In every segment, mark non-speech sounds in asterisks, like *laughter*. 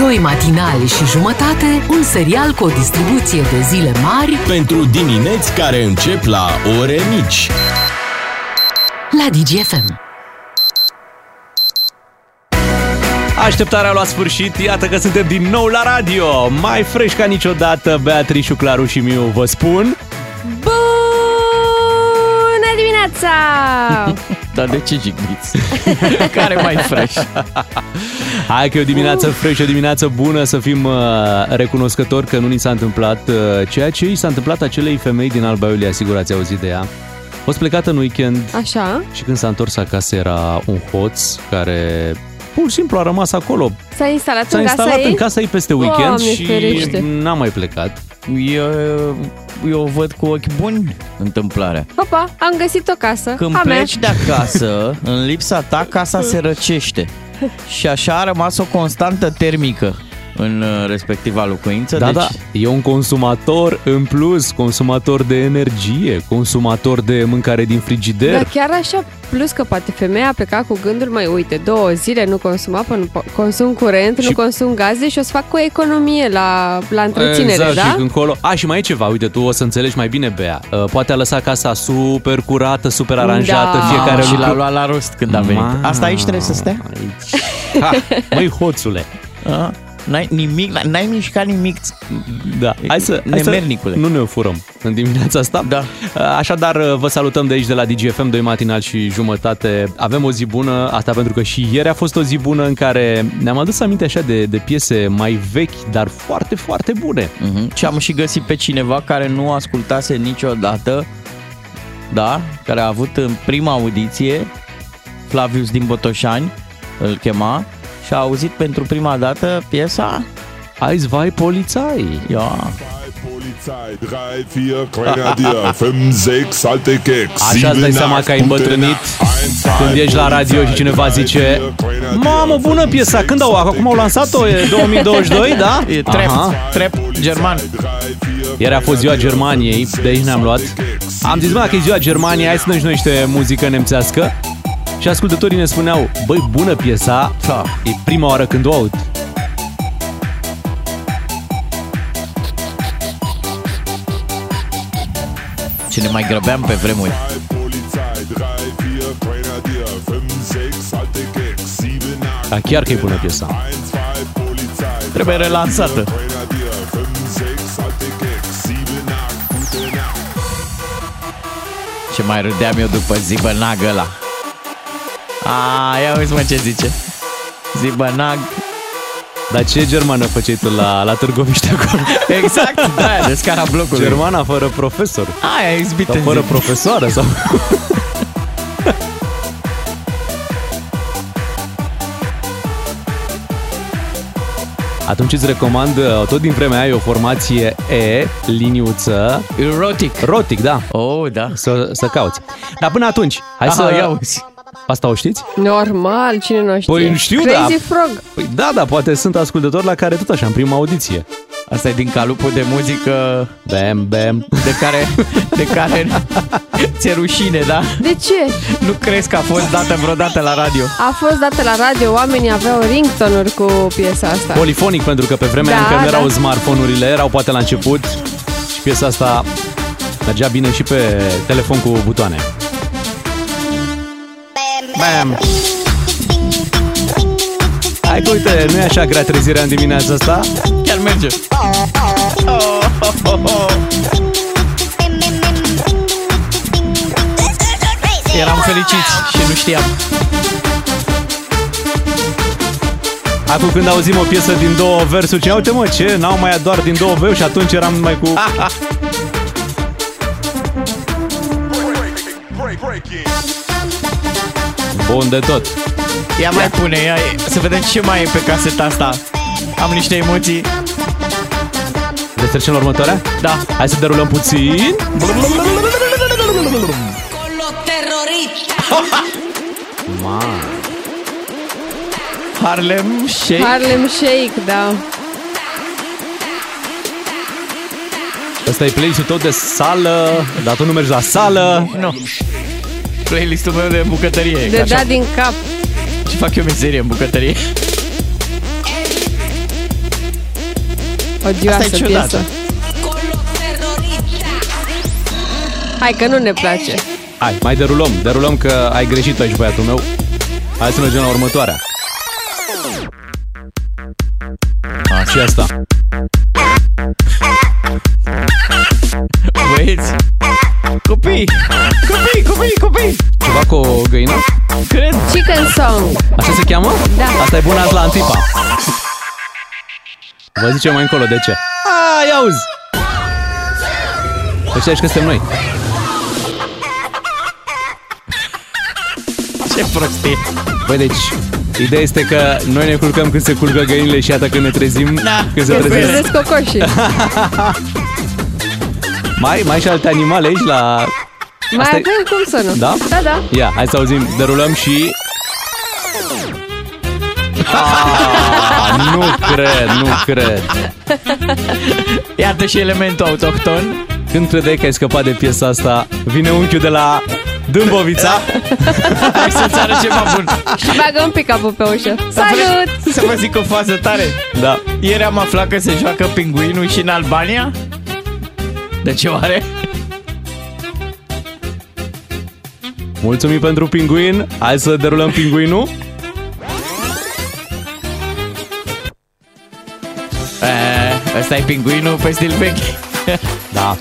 Doi matinali și jumătate, un serial cu o distribuție de zile mari Pentru dimineți care încep la ore mici. la DGFM. Așteptarea a luat sfârșit, iată că suntem din nou la radio Mai fresh ca niciodată, Beatrice, Claru și Miu vă spun dimineața! Dar de ce jigniți? *laughs* Care mai fresh? Hai că e o dimineață fresh, o dimineață bună Să fim uh, recunoscători că nu ni s-a întâmplat uh, Ceea ce i s-a întâmplat acelei femei din Alba Iulia Sigur ați auzit de ea A fost plecată în weekend Așa, și când s-a întors acasă era un hoț care pur și simplu a rămas acolo s-a instalat S-a în casa instalat ei? în casa ei peste weekend Doamne și ferește. n-a mai plecat Eu, eu văd cu ochi buni întâmplarea. Hopa, am găsit o casă, Când a mea. pleci de acasă, în lipsa ta, casa se răcește. Și așa a rămas o constantă termică în uh, respectiva locuință. Da, deci, da, e un consumator în plus, consumator de energie, consumator de mâncare din frigider. Dar chiar așa, plus că poate femeia a plecat cu gândul, mai uite, două zile nu consuma, până nu po- consum curent, Și- nu consum gaze și o să fac o economie la, la întreținere, exact, da? și încolo. A, și mai e ceva, uite, tu o să înțelegi mai bine, Bea. Uh, Poate a lăsat casa super curată, super aranjată, Da. fiecare Mamă, și lucru. l-a luat la rost când a venit. Ma, Asta aici trebuie să stea? Aici. Ha, măi, hoțule. A? N-ai nimic, n-ai mișcat nimic. Da, hai să, hai să Nemernicule. nu ne furăm în dimineața asta. Da. Așadar, vă salutăm de aici, de la DGFM, 2 matinal și jumătate. Avem o zi bună, asta pentru că și ieri a fost o zi bună în care ne-am adus aminte așa de, de piese mai vechi, dar foarte, foarte bune. Uh-huh. Și am și găsit pe cineva care nu ascultase niciodată, da, care a avut în prima audiție, Flavius din Botoșani, îl chema, și a auzit pentru prima dată piesa Aici vai polițai. Ia, Polizei, 3, 4 Grenadier, *laughs* 5, 6 alte Keks, Așa îți dai seama că ai îmbătrânit când ești la radio și cineva zice Mamă, bună piesa, când au, acum au lansat-o, e 2022, da? e trap, Aha. trap german. Ieri a fost ziua Germaniei, de aici ne-am luat. Am zis, mă, că e ziua Germaniei, hai să dăm și noi niște muzică nemțească. Și ascultătorii ne spuneau, băi, bună piesa, Da. e prima oară când o aud. Ce ne mai grăbeam pe vremuri. Polizei, 3, 4 Grenadier, 5, 6 alte Keks, 7, 8, Da, chiar că e bună piesa. 1, 2, Polizei, Trebuie relansată. Grenadier, 5, 6 alte Keks, 7, 8, gute Nacht. Ce mai râdeam eu după Zibănag ăla. A, ia uite mă ce zice. Zibănag. Dar ce germană făceai tu la, la Târgoviște acolo? Exact, da, de scara blocului. Germana fără profesor. Aia, izbit Sau în fără zi. profesoară sau... Atunci îți recomand, uh, tot din vremea aia, e o formație E, liniuță, Erotic. rotic, da, Oh, da. să, să cauți. Dar până atunci, hai Aha, să... ia uzi. Asta o știți? Normal, cine nu știe? Păi știu, Crazy da. Frog. Păi da, da, poate sunt ascultători la care tot așa, în prima audiție. Asta e din calupul de muzică Bam, bam. de care, de care *laughs* ți-e rușine, da? De ce? Nu crezi că a fost dată vreodată la radio? A fost dată la radio, oamenii aveau ringtone-uri cu piesa asta. Polifonic, pentru că pe vremea Da, încă nu da. erau smartphone-urile, erau poate la început și piesa asta mergea bine și pe telefon cu butoane. Bam! Hai că uite, nu e așa grea trezirea în dimineața asta? Chiar merge. Eram fericiți și nu știam. Acum când auzim o piesă din două versuri, ce uite mă, ce, n-au mai doar din două versuri și atunci eram mai cu... *laughs* Bun de tot. Ia mai pune, ia, să vedem ce mai e pe caseta asta. Am niște emoții. Deci trecem la următoarea? Da. Hai să derulăm puțin. *laughs* Ma. Harlem Shake. Harlem Shake, da. Ăsta e playlistul tău de sală, dar tu nu mergi la sală. Nu. Playlistul meu de bucătărie. De că așa dat din cap. Și fac eu meserie în bucătărie. Odioasă Asta e ciudată. piesă. Hai că nu ne place. Hai, mai derulăm, derulăm că ai greșit tu aici, băiatul meu. Hai să mergem la următoarea. A, și asta. Băieți, copii, copii, copii, copii, Ceva cu o găină? cred. Chicken Song. Așa se cheamă? Da. Asta e bună azi la Antipa. Vă zicem mai încolo de ce. A, ia auzi! Păi știi că suntem noi. Ce prostie. Băi, deci, ideea este că noi ne culcăm când se culcă găinile și iată când ne trezim, Da. când se Că trezesc. trezesc cocoșii. Mai, mai și alte animale aici la... Mai Asta e- avem cum să nu. Da? Da, da. Ia, hai să auzim, derulăm și... Ah, nu cred, nu cred. Iată și elementul autohton. Când credeai că ai scăpat de piesa asta, vine unchiul de la Dâmbovița. Hai să-ți arăt ceva bun. Și bagă un pic capul pe ușă. Salut! Să vă zic o fază tare. Da. Ieri am aflat că se joacă pinguinul și în Albania. De ce oare? Mulțumim pentru pinguin. Hai să derulăm pinguinul. E, ăsta e pinguinul pe stil vechi. Da.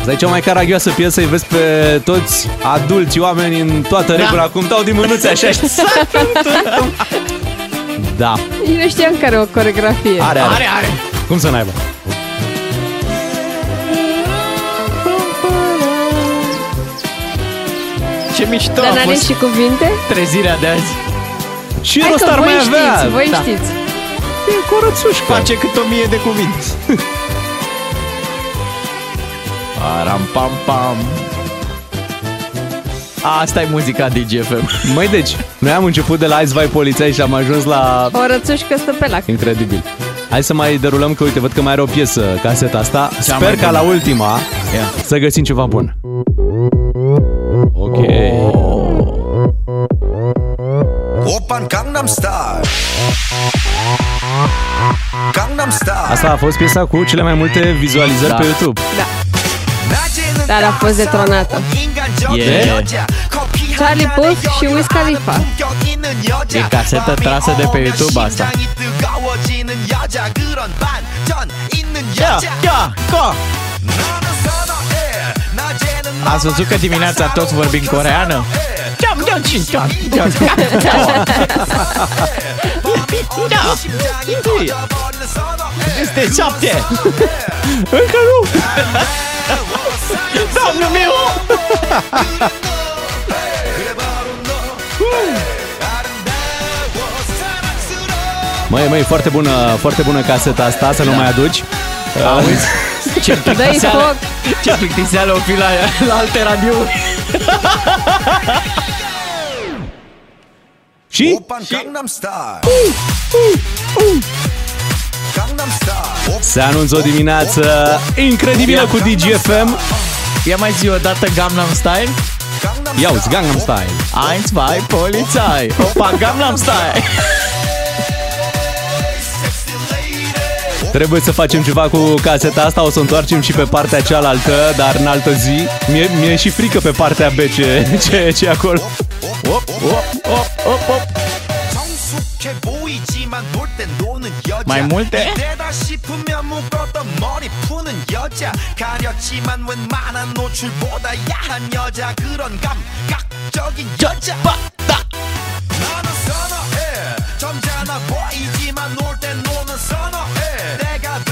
Asta e cea mai caragioasă piesă, îi vezi pe toți adulți oameni în toată regula, cum dau din mânuțe așa. și- *laughs* Da, Nici nu știam care o coregrafie. are, are. Are, are. Cum să n-aibă? Ce mișto Dar a n-are fost și cuvinte? trezirea de azi. Și Hai că Rostar voi mai avea. știți, voi Da. știți. E curățușcă. Face cât o mie de cuvinte. *laughs* Param pam pam. Asta e muzica DGFM. *laughs* Măi, deci, noi am început de la Ice Vai Polițai și am ajuns la... O rățușcă stă pe lac. Incredibil. Hai să mai derulăm, că uite, văd că mai are o piesă caseta asta. Cea Sper mai ca bună. la ultima Ia. să găsim ceva bun. Asta a fost piesa cu cele mai multe vizualizări Da. pe YouTube. Dar a fost detronată. E, Charlie Puth și Wiz Khalifa. e casetă trasă de pe YouTube asta. Ia, ia, co. Ați văzut că dimineața toți vorbim coreană? Ceam, ceam, ceam, ceam, ceam. *laughs* Este șapte! Încă nu! *laughs* Domnul meu! Măi, măi, foarte bună, foarte bună caseta asta, să nu da. mai aduci. Da, Auzi? *laughs* Ce plictiseală, ce plictiseală o fi la, la alte radiouri. Și? Opa, și? Uh, uh, uh. Se anunță o dimineață incredibilă cu DGFM. Ia mai zi o dată Gangnam Style? Ia uzi, Gangnam Style. 1, 2, Polizei. Opa, Gangnam Style. Trebuie să facem ceva cu caseta asta, o să o întoarcem și pe partea cealaltă, dar în altă zi. Mie, mie e și frică pe partea B ce, ce, ce e acolo. Op, op, op, op, op. Mai multe? *laughs*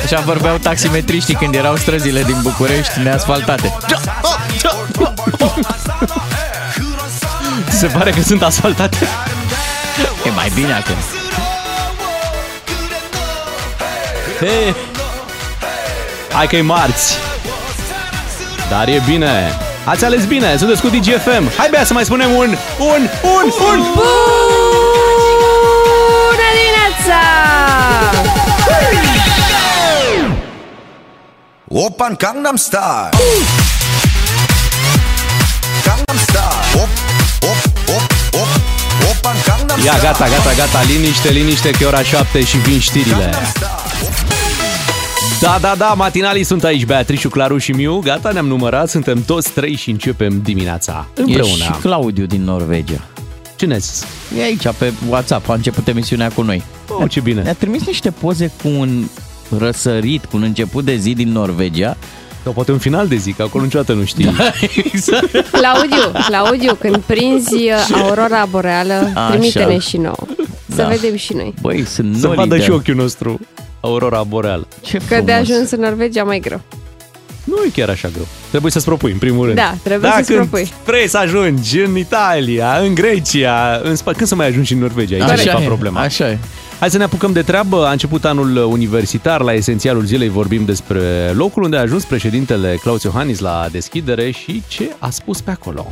Așa vorbeau taximetriștii când erau străzile din București neasfaltate. *laughs* Se pare că sunt asfaltate. E mai bine acum. He. Hai că-i marți. Dar e bine. Ați ales bine, sunteți cu DGFM. Hai bea să mai spunem un, un, un, un! Bună dimineața! Open Gangnam Style! Gangnam Style! Op, op, op, op! Open Gangnam Style! Ia, gata, gata, gata, liniște, liniște, că e ora 7 și vin știrile. Gangnam Style! Da, da, da, matinalii sunt aici, Beatrice, Claru și Miu. Gata, ne-am numărat, suntem toți trei și începem dimineața E împreună. și Claudiu din Norvegia. Ce ne zis? E aici pe WhatsApp, a început emisiunea cu noi. Oh, ce bine. Ne-a trimis niște poze cu un răsărit, cu un început de zi din Norvegia. Sau poate un final de zi, că acolo niciodată nu știi. *laughs* exact. Claudiu, Claudiu, când prinzi uh, aurora boreală, Așa. trimite-ne și nouă. Să Da. vedem și noi. Băi, sunt Să noli vadă de- și ochiul nostru aurora boreală. Ce Că de frumos. ajuns în Norvegia mai greu. Nu e chiar așa greu. Trebuie să-ți propui, în primul rând. Da, trebuie da, să-ți când propui. vrei să ajungi în Italia, în Grecia, în Spa... când să mai ajungi și în Norvegia? Aici e, de Așa fapt e, problema. așa e. Hai să ne apucăm de treabă. A început anul universitar. La esențialul zilei vorbim despre locul unde a ajuns președintele Claus Iohannis la deschidere și ce a spus pe acolo.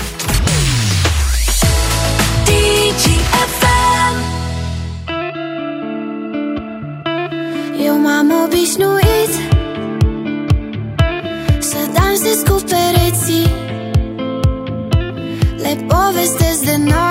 Le povestesc de noi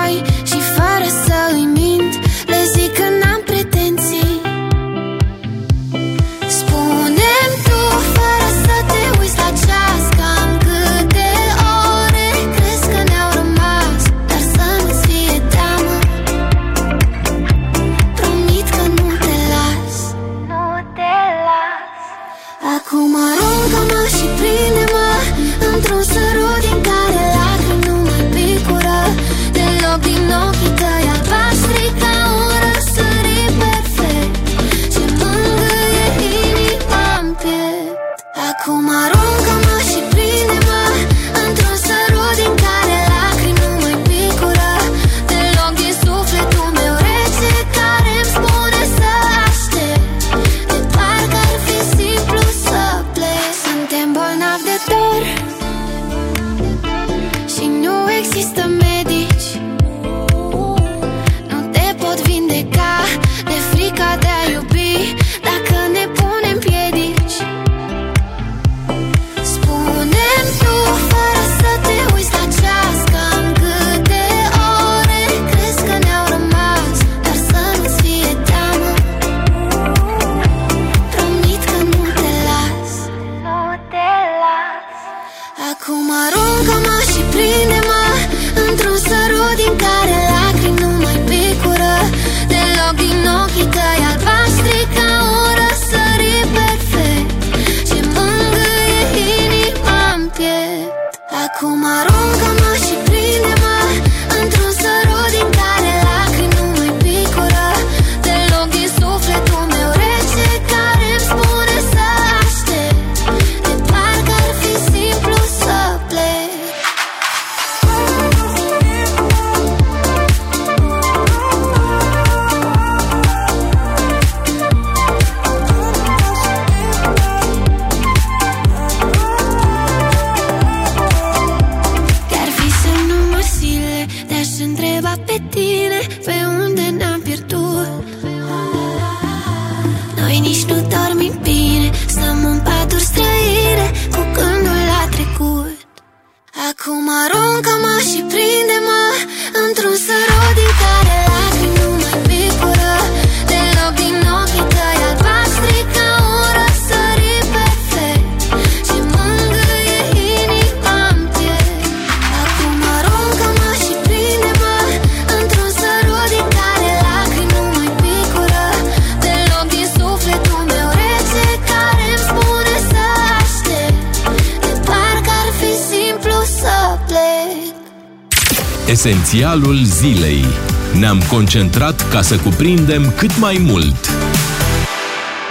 Esențialul zilei. Ne-am concentrat ca să cuprindem cât mai mult.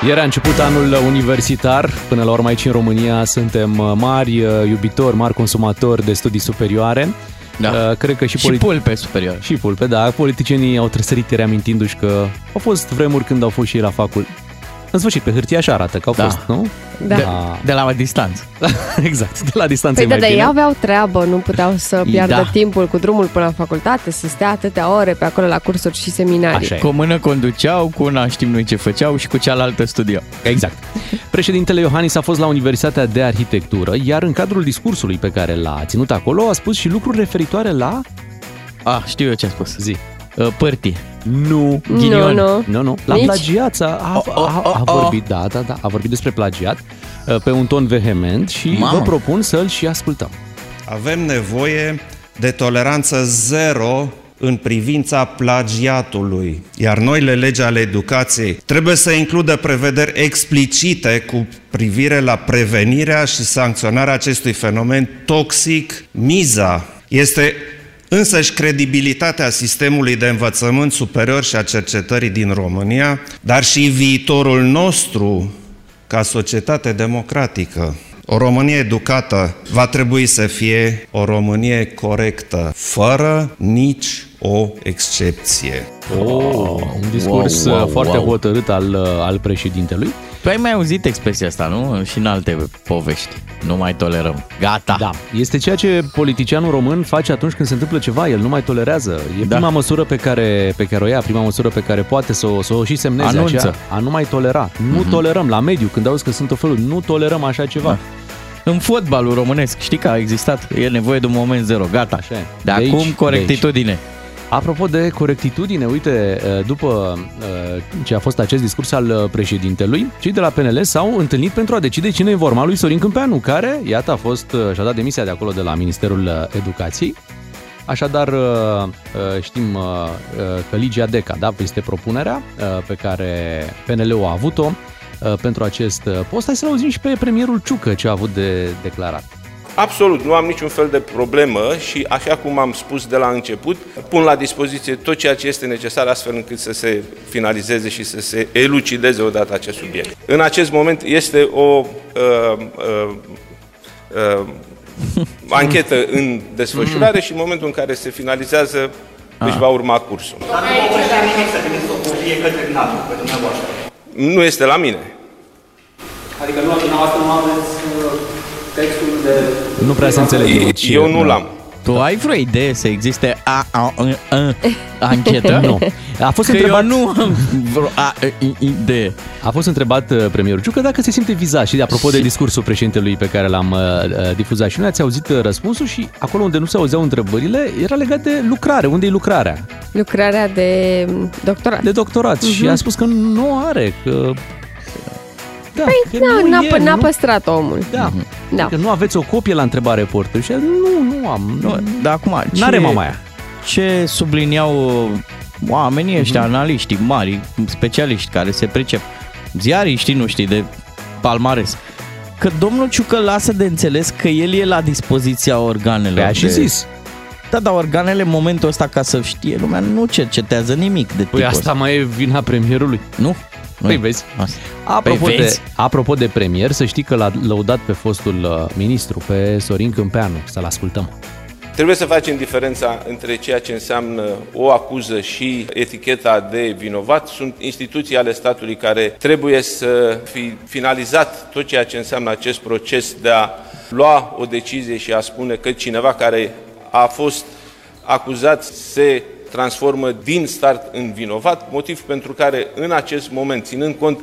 Ieri a început anul universitar, până la urmă aici în România suntem uh, mari uh, iubitori, mari consumatori de studii superioare. Da. Uh, Cred că și, Și pulpe superior. Și pulpe, da. Politicienii au trăsărit reamintindu-și că au fost vremuri când au fost și ei la facul. În sfârșit, pe hârtie așa arată că au Da. fost, nu? Da. De, de la distanță. *laughs* exact, de la distanță Păi e da, mai dar ei bine. aveau treabă, nu puteau să piardă Da. timpul cu drumul până la facultate, să stea atâtea ore pe acolo la cursuri și seminarii. Așa e. Cu o mână conduceau, cu una știm noi ce făceau și cu cealaltă studiau. Exact. Președintele Iohannis a fost la Universitatea de Arhitectură, iar în cadrul discursului pe care l-a ținut acolo a spus și lucruri referitoare la Ah, știu eu ce a spus. zi. Uh, Părtii. Nu. Ghinion. Nu, nu. Nu, nu. La Nici? plagiat a, a, a, a, a vorbit, da, da, da, a vorbit despre plagiat uh, pe un ton vehement și Mamă. vă propun să-l și ascultăm. Avem nevoie de toleranță zero în privința plagiatului. Iar noile legi ale educației trebuie să includă prevederi explicite cu privire la prevenirea și sancționarea acestui fenomen toxic. Miza este însăși credibilitatea sistemului de învățământ superior și a cercetării din România, dar și viitorul nostru ca societate democratică. O Românie educată va trebui să fie o Românie corectă, fără nici o excepție. Oh, un discurs wow, wow, foarte wow. hotărât al, uh, al președintelui. Tu ai mai auzit expresia asta, nu? Și în alte povești. Nu mai tolerăm. Gata. Da, este ceea ce politicianul român face atunci când se întâmplă ceva, el nu mai tolerează. E Da. prima măsură pe care, pe care o ia, prima măsură pe care poate să o, să o și semneze. Anunță. Aceea, a nu mai tolera. Nu tolerăm la mediu, când auzi că sunt o felul, nu tolerăm așa ceva. Da. În fotbalul românesc, știi că a existat, e nevoie de un moment zero, gata. Așa e. De, De aici, acum de corectitudine. Apropo de corectitudine, uite, după uh, ce a fost acest discurs al uh, președintelui, cei de la PNL s-au întâlnit pentru a decide cine e vorma lui Sorin Câmpeanu, care, iată, a fost, uh, și-a dat demisia de acolo de la Ministerul uh, Educației. Așadar, uh, uh, știm uh, uh, că Ligia Deca, da, este propunerea uh, pe care PNL-ul a avut-o uh, pentru acest uh, post. Hai să-l auzim și pe premierul Ciucă ce a avut de declarat. Absolut, nu am niciun fel de problemă și, așa cum am spus de la început, pun la dispoziție tot ceea ce este necesar astfel încât să se finalizeze și să se elucideze odată acest subiect. În acest moment este o uh, uh, uh, anchetă în desfășurare și în momentul în care se finalizează își va urma cursul. Nu este la mine. Adică nu, dumneavoastră nu aveți uh, textul de... Nu prea se înțelege. aici. Eu nu l-am. Tu ai vreo idee să existe a, a, a, a, anchetă? *laughs* Nu. A fost Că întrebat... eu nu am vreo a, a, idee. A fost întrebat uh, premierul Ciucă dacă se simte vizat și apropo de discursul președintelui pe care l-am uh, uh, difuzat și noi ați auzit uh, răspunsul și acolo unde nu se auzeau întrebările era legat de lucrare. Unde e lucrarea? Lucrarea de mm, doctorat. De doctorat. Uh-huh. Și a spus că nu are, că... Da, Păi, că na, nu n-a, e, pă- n-a nu- păstrat omul. Da. Da. Că nu aveți o copie la întrebare reporter. Și a zis, nu, nu am. Nu, Dar acum, N-are ce- mama aia. Ce subliniau uh, oamenii ăștia, Mhm. analiștii mari, specialiști care se pricep, ziariștii nu știi de palmares, că domnul Ciucă lasă de înțeles că el e la dispoziția organelor. Pe a și de- zis. Da, dar organele în momentul ăsta, ca să știe lumea, nu cercetează nimic de tipul Păi asta ăsta. mai e vina premierului. Nu? Păi Nu. vezi. Asta. Apropo, Păi de, vezi? apropo de premier, să știi că l-a lăudat pe fostul uh, ministru, pe Sorin Câmpeanu. Să-l ascultăm. Trebuie să facem diferența între ceea ce înseamnă o acuză și eticheta de vinovat. Sunt instituții ale statului care trebuie să fi finalizat tot ceea ce înseamnă acest proces de a lua o decizie și a spune că cineva care a fost acuzat se transformă din start în vinovat, motiv pentru care în acest moment, ținând cont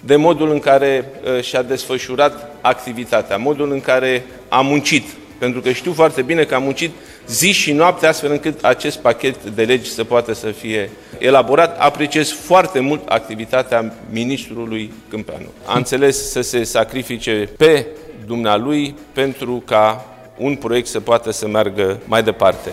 de modul în care uh, și-a desfășurat activitatea, modul în care a muncit, pentru că știu foarte bine că a muncit zi și noapte astfel încât acest pachet de legi să poată să fie elaborat. Apreciez foarte mult activitatea ministrului Câmpeanu. A înțeles să se sacrifice pe dumnealui pentru ca un proiect să poată să meargă mai departe.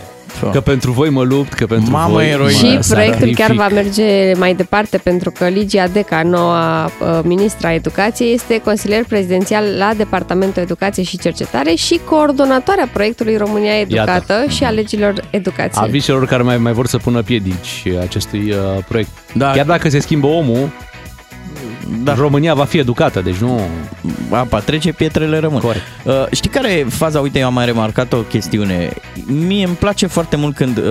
Că pentru voi mă lupt, că pentru Mamă, voi eroină. mă Și proiectul sacrific. chiar va merge mai departe pentru că Ligia Deca, noua uh, ministra educației, este consilier prezidențial la Departamentul Educație și Cercetare și coordonatoarea proiectului România Educată Iată. și a legilor educației. Aviz celor care mai, mai vor să pună piedici acestui uh, proiect. Da. Chiar dacă se schimbă omul, Da. România va fi educată, deci nu... Apa trece, pietrele rămân. Corect. Uh, știi care e faza? Uite, eu am mai remarcat o chestiune. Mie îmi place foarte mult când uh,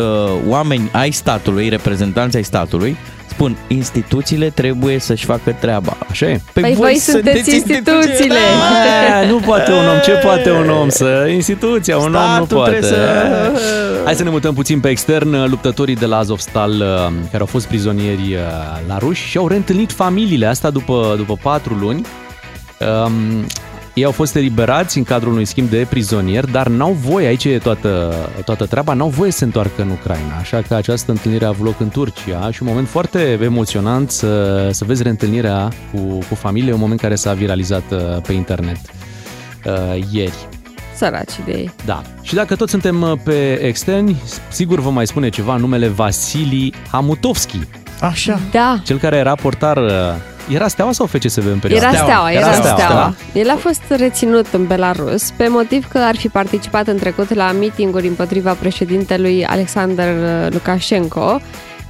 oameni ai statului, reprezentanți ai statului, spun instituțiile trebuie să-și facă treaba. Așa e. Păi voi sunteți instituțiile. A, *laughs* nu poate un om, ce poate un om să... Instituția, un om nu Statul poate. trebuie să- *laughs* Hai să ne mutăm puțin pe extern. Luptătorii de la Azovstal uh, care au fost prizonieri uh, la ruși și au reîntâlnit familiile asta după, după patru luni. Um, Ei au fost eliberați în cadrul unui schimb de prizonieri, dar n-au voie, aici e toată, toată treaba, n-au voie să se întoarcă în Ucraina. Așa că această întâlnire a avut loc în Turcia și un moment foarte emoționant să, să vezi reîntâlnirea cu, cu familie, un moment care s-a viralizat uh, pe internet uh, ieri. Săraci de ei. Da. Și dacă toți suntem uh, pe externi, sigur vă mai spune ceva numele Vasili Hamutovski. Așa. Da. Cel care era portar uh, era Steaua sau FCSB în perioada Era steaua, era, Era steaua. Steaua. steaua. El a fost reținut în Belarus pe motiv că ar fi participat în trecut la mitinguri împotriva președintelui Alexander Lukashenko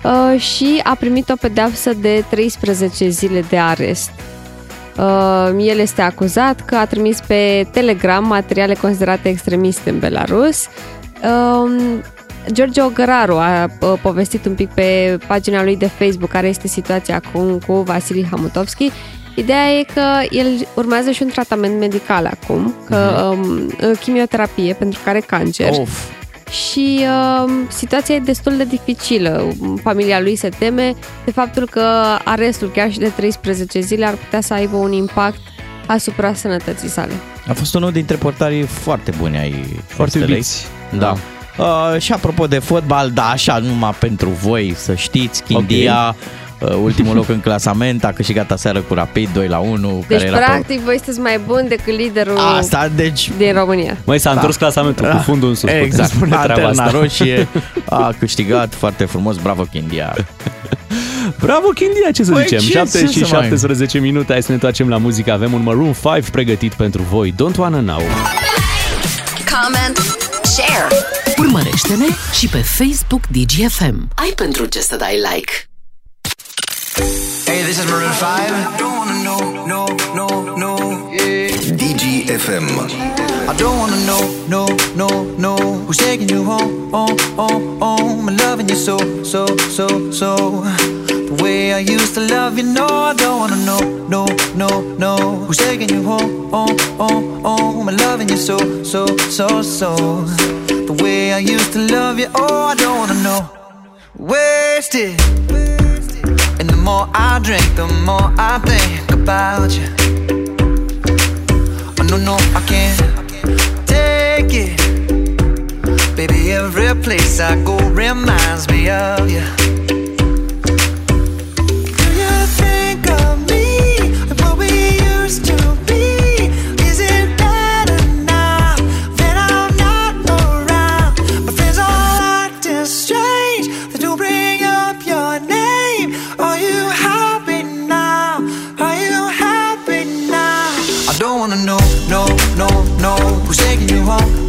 uh, și a primit o pedeapsă de 13 zile de arest. Uh, El este acuzat că a trimis pe Telegram materiale considerate extremiste în Belarus. Um, George Ogăraru a uh, povestit un pic pe pagina lui de Facebook care este situația acum cu Vasili Hamutovski. Ideea e că el urmează și un tratament medical acum, că um, chimioterapie pentru care cancer. Of. Și um, situația e destul de dificilă. Familia lui se teme de faptul că arestul chiar și de 13 zile ar putea să aibă un impact asupra sănătății sale. A fost unul dintre portarii foarte buni ai Foarte Estelei. iubiți. Da. Uh, și apropo de fotbal, da, așa numai pentru voi să știți, Chindia, uh, ultimul loc în *laughs* clasament, a câștigat aseară cu Rapid 2 la 1. Deci, care era practic, voi sunteți mai buni decât liderul Asta, deci... din România. Măi, s-a întors clasamentul cu fundul în sus. putem Exact, spune treaba Lanterna asta. roșie *laughs* a câștigat foarte frumos, bravo Chindia. *laughs* Bravo, Chindia, ce să Păi, zicem? ce 7 să și mai- 17 minute, hai să ne întoarcem la muzică. Avem un Maroon 5 pregătit pentru voi. Don't Wanna Know. Comment, share. Urmărește-ne și pe Facebook DGFM. Ai pentru ce să dai like. Hey, this is Maroon 5. Don't wanna know, no, no, no. Yeah. DGFM. I don't wanna know, no, no, no. Who's taking you home, home, home, home? I'm loving you so, so, so, so. The way I used to love you, no, I don't wanna know, no, no, no. Who's taking you home, home, home, home? I'm loving you so, so, so, so. The way I used to love you, oh, I don't wanna know. Wasted. And the more I drink, the more I think about you. Oh, no, no, I can't take it. Baby, every place I go reminds me of you.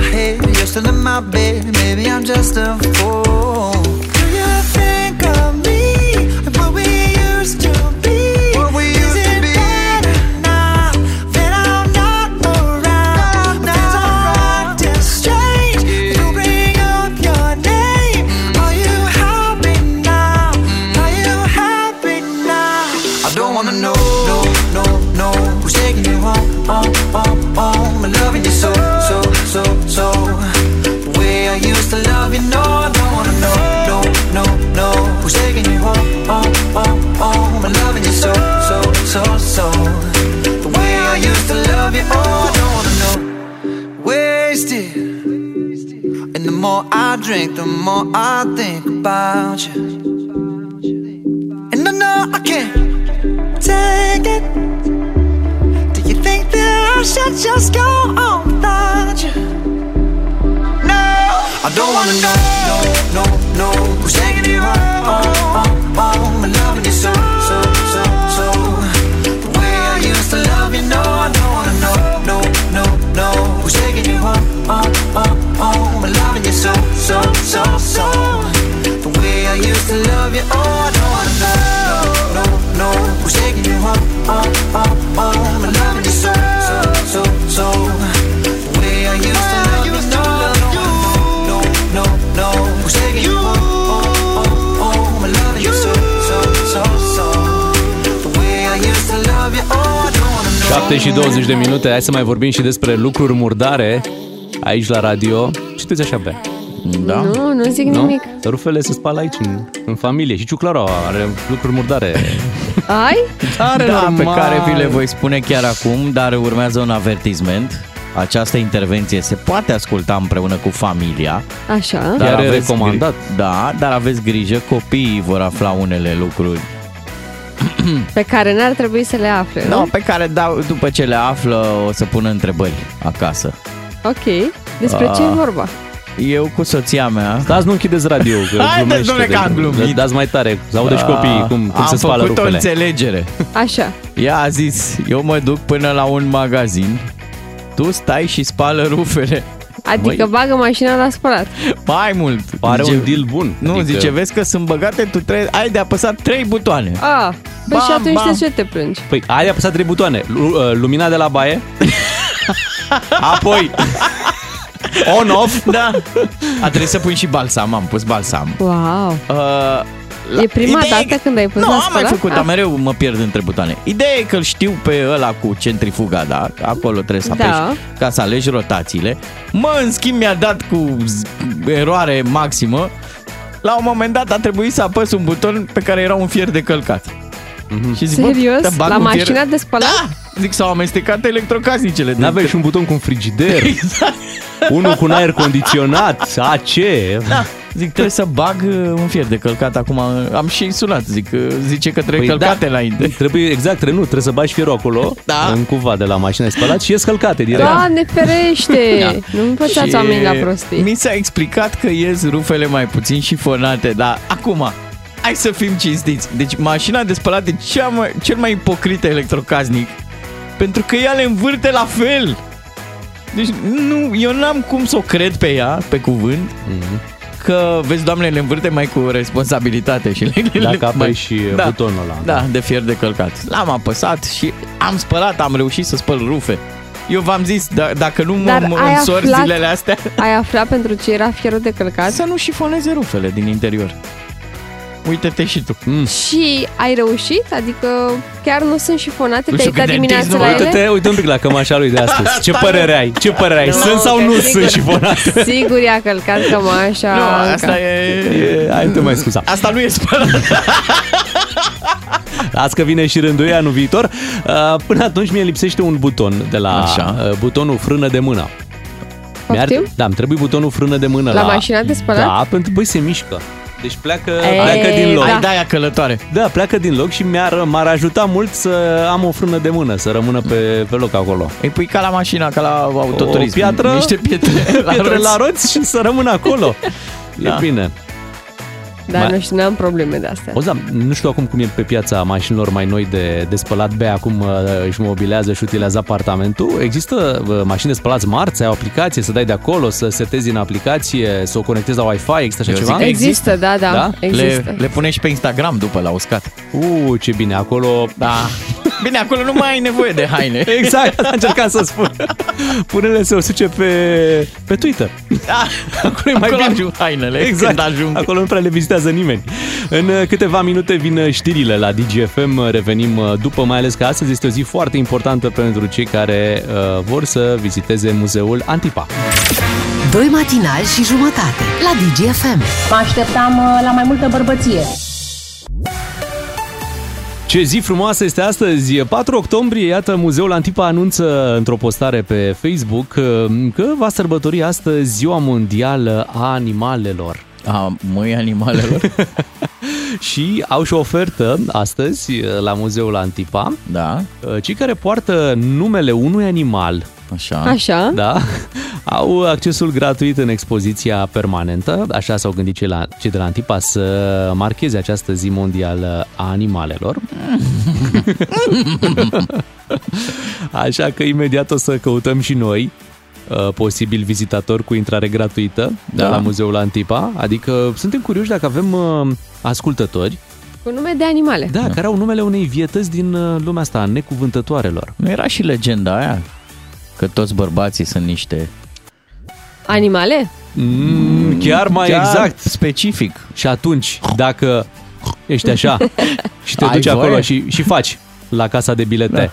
Head, you're still in my bed. Maybe I'm just a fool. More I drink, the more I think about you. And I know I can't take it. Do you think that I should just go on without you? No, I don't wanna know, no, no, no. Who's taking you home, home, home, home? I'm loving you so, so, so, so. The way I used to love you, no, I don't wanna know, no, no, no. Who's taking you home, home, home, home? so, so, so, so. The way I used to love you, oh, I don't wanna know No, no, no, I'm taking you home, oh, oh, oh I'm loving you so, so, so, so The way I used to love you, no, no, no, no, no, I'm taking you home, și 20 de minute, hai să mai vorbim și despre lucruri murdare aici la radio. Citeți așa bea. Da? Nu, nu zic Nu? nimic. Rufele se spală aici, în, în familie. Și Ciuclaru are lucruri murdare. *laughs* Ai? Are da, pe normal. care vi le voi spune chiar acum, dar urmează un avertisment. Această intervenție se poate asculta împreună cu familia. Așa. Chiar e aveți recomandat. gri- Da, dar aveți grijă, copiii vor afla unele lucruri *clears throat* Pe care n-ar trebui să le afle, nu? no, pe care da, după ce le află o să pună întrebări acasă. Ok. Despre ce e Ah. vorba? Eu cu soția mea Stați, nu închideți radio, că Haideți, glumește domnule, de- că am glumit. Dați mai tare, să audă și Ah, copiii cum, cum am se spală făcut o rufele. înțelegere. Așa. Ea a zis, eu mă duc până la un magazin, tu stai și spală rufele. Adică bagă mașina la spălat. Mai mult. Pare un deal bun. Nu, Adică- zice, vezi că sunt băgate, tu trebuie, ai de apăsat trei butoane. A, păi și Bam, atunci bam. de ce te plângi? Păi, ai apăsat trei butoane. Lu- uh, Lumina de la baie. *laughs* Apoi, on-off. *laughs* Da. A trebuit să pun și balsam, am pus balsam. Wow. Uh, la- E prima ideea dată când ai pus Nu, la am mai spălat? făcut, Ah. dar mereu mă pierd între butoane. Ideea e că îl știu pe ăla cu centrifuga, da? Acolo trebuie să apeși Da. ca să alegi rotațiile. Mă, în schimb, mi-a dat cu z- eroare maximă. La un moment dat a trebuit să apăs un buton pe care era un fier de călcat. Și zic, bă, Serios? te bag La un fier- mașina de spălat? Da! Zic, s-au amestecat electrocasnicele. N-aveai și un buton cu un frigider. *laughs* Exact. Unul cu un aer condiționat. A, ce? Da. Zic, trebuie să bag uh, un fier de călcat acum. Am și sunat, zic, uh, zice că trebuie Păi călcate da. înainte. Trebuie, exact, trebuie, nu, trebuie să bagi fierul acolo, Da. în cuva de la mașina de spălat și e scălcate direct. Doamne ferește! *laughs* Da. Nu învățați oamenii la prostii. Mi s-a explicat că ies rufele mai puțin șifonate, dar acum, hai să fim cinstiți. Deci mașina de spălat e cea mai, cel mai ipocrit electrocasnic, pentru că ea le învârte la fel. Deci nu, eu n-am cum să o cred pe ea, pe cuvânt, Mhm. că, vezi, doamne, le învârte mai cu responsabilitate și le, le, Dacă mai- apeși și butonul ăla. Da, de fier de călcat. L-am apăsat și am spălat, am reușit să spăl rufe. Eu v-am zis, da, dacă nu mă, Dar mă ai însor aflat- zilele astea, Ai aflat pentru ce era fierul de călcat? să nu șifoneze rufele din interior. Uite-te și tu. Mm. Și ai reușit? Adică chiar nu sunt șifonate? Nu Te-ai știu uitat cât de dimineața întins, la nu, ele? Uite-te, uite un pic la cămașa lui de astăzi. Ce Asta părere ai? Ce părere ai? Sunt sau că nu sigur- sunt șifonate? Sigur i-a călcat cămașa. Nu, asta e... E, Hai, te mai scuza. Asta nu e spălat. *laughs* Azi că vine și rândul ei anul viitor. Uh, Până atunci mie lipsește un buton de la Așa. uh, butonul frână de mână. Poftim? Da, îmi trebuie butonul frână de mână La mașina de spălat? Da, pentru băi se mișcă. Deci pleacă, Ei, pleacă din loc. da. Ai de-aia călătoare. Da, pleacă din loc și mi-ar, m-ar ajuta mult să am o frână de mână, să rămână pe, pe loc acolo. Îi pui ca la mașina, ca la autoturism. O piatră, Niște pietre, *laughs* la pietre roți. la roți și să rămână acolo. Da. E bine. Dar Mai- nu știu, n-am probleme de astea. O, da, nu știu acum cum e pe piața mașinilor mai noi de, de spălat. Bea acum uh, își mobilează și utilizează apartamentul. Există uh, mașini de spălat smart, să ai o aplicație, să dai de acolo, să setezi în aplicație, să o conectezi la Wi-Fi, există așa Eu ceva? zic, Există, da, da, Da? există. Le, le pune și pe Instagram după la uscat. Uh, ce bine, acolo... Da. *laughs* Bine, acolo nu mai ai nevoie de haine. *laughs* Exact, asta încercam să spun. Pune-le să o suce pe, pe Twitter. Da, *laughs* Acolo e mai acolo bine. ajung hainele Exact, când ajung. acolo nu prea le vizitează nimeni. În uh, câteva minute vin uh, știrile la DGFM, revenim uh, după, mai ales că astăzi este o zi foarte importantă pentru cei care uh, vor să viziteze muzeul Antipa. Doi matinali și jumătate la DGFM. Mă așteptam uh, la mai multă bărbăție. Ce zi frumoasă este astăzi, 4 octombrie, iată, Muzeul Antipa anunță într-o postare pe Facebook uh, că va sărbători astăzi Ziua Mondială a Animalelor. A, măi animalelor. *laughs* Și au și o ofertă astăzi uh, la Muzeul Antipa. Da, Uh, Cei care poartă numele unui animal așa. Așa? da, *laughs* au accesul gratuit în expoziția permanentă, așa s-au gândit cei, la, cei de la Antipa să marcheze această zi mondială a animalelor. *laughs* așa că imediat o să căutăm și noi uh, posibil vizitator cu intrare gratuită da. Da. la Muzeul Antipa, adică suntem curioși dacă avem uh, ascultători Cu nume de animale. da, care au numele unei vietăți din uh, lumea asta, a necuvântătoarelor. Nu era și legenda aia? Că toți bărbații sunt niște... Animale? Mm, chiar mai Chiar exact. Specific. Și atunci, dacă ești așa *laughs* și te Ai duci voie? acolo și, și faci la casa de bilete,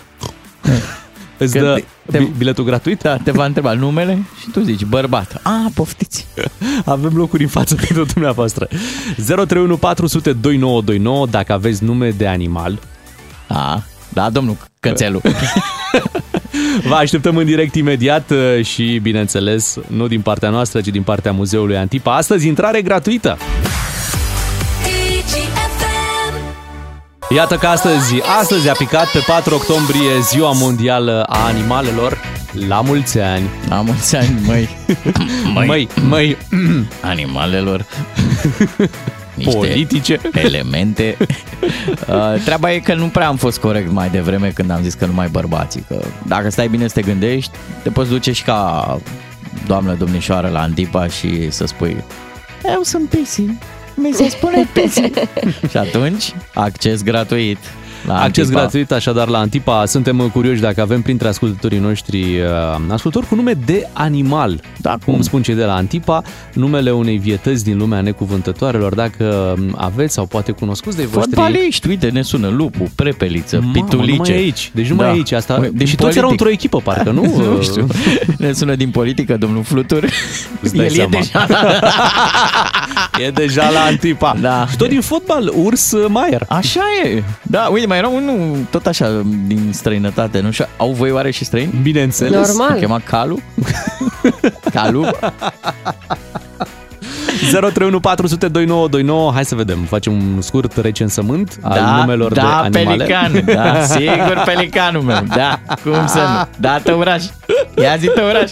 *laughs* Îți Că dă te- bi- biletul gratuit? Da, te va întreba numele și tu zici bărbat. Ah, poftiți. *laughs* Avem locuri în față pentru dumneavoastră. 031 400 2929 dacă aveți nume de animal. Da, da, domnul Cățelu. *laughs* Vă așteptăm în direct imediat uh, și, bineînțeles, nu din partea noastră, ci din partea Muzeului Antipa. Astăzi, intrare gratuită. Iată că astăzi, astăzi a picat pe 4 octombrie Ziua Mondială a Animalelor. La mulți ani! La mulți ani, măi! *laughs* Măi, măi, *clears throat* Animalelor. *laughs* Niște Politice. *laughs* Elemente. Uh, treaba e că nu prea am fost corect mai devreme când am zis că numai bărbații. Că dacă stai bine să te gândești, te poți duce și ca doamnă domnișoară la Antipa și să spui Eu sunt Pisi. Mi se spune *laughs* Pisi. și atunci, acces gratuit. La Acces Antipa. gratuit așadar la Antipa. Suntem curioși dacă avem printre ascultătorii noștri uh, ascultători cu nume de animal. Da, cum spun cei de la Antipa, numele unei vietăți din lumea necuvântătoarelor. Dacă aveți sau poate cunoscuți de voștri... Fotbaliști, uite, ne sună Lupu, Prepeliță, Mamă, Pitulice. numai aici. Deci numai aici. Asta... Din și toți politic. erau într-o echipă, parcă, nu? *laughs* nu știu. Ne sună din politică, domnul Flutur. Îți dai El e seama. deja *laughs* E deja la Antipa. Da. Și tot din fotbal, Urs Maier. Așa e. Da, uite, mai era unul tot așa din străinătate, nu știu, au voi oare și străini? Bineînțeles. Normal. Se chema Calu? *laughs* Calu? 031 400 2929. Hai să vedem. Facem un scurt recensământ al numelor da, de animale. pelican, da, sigur pelicanul meu, da, cum să nu, da, tăuraș, ia zi tăuraș.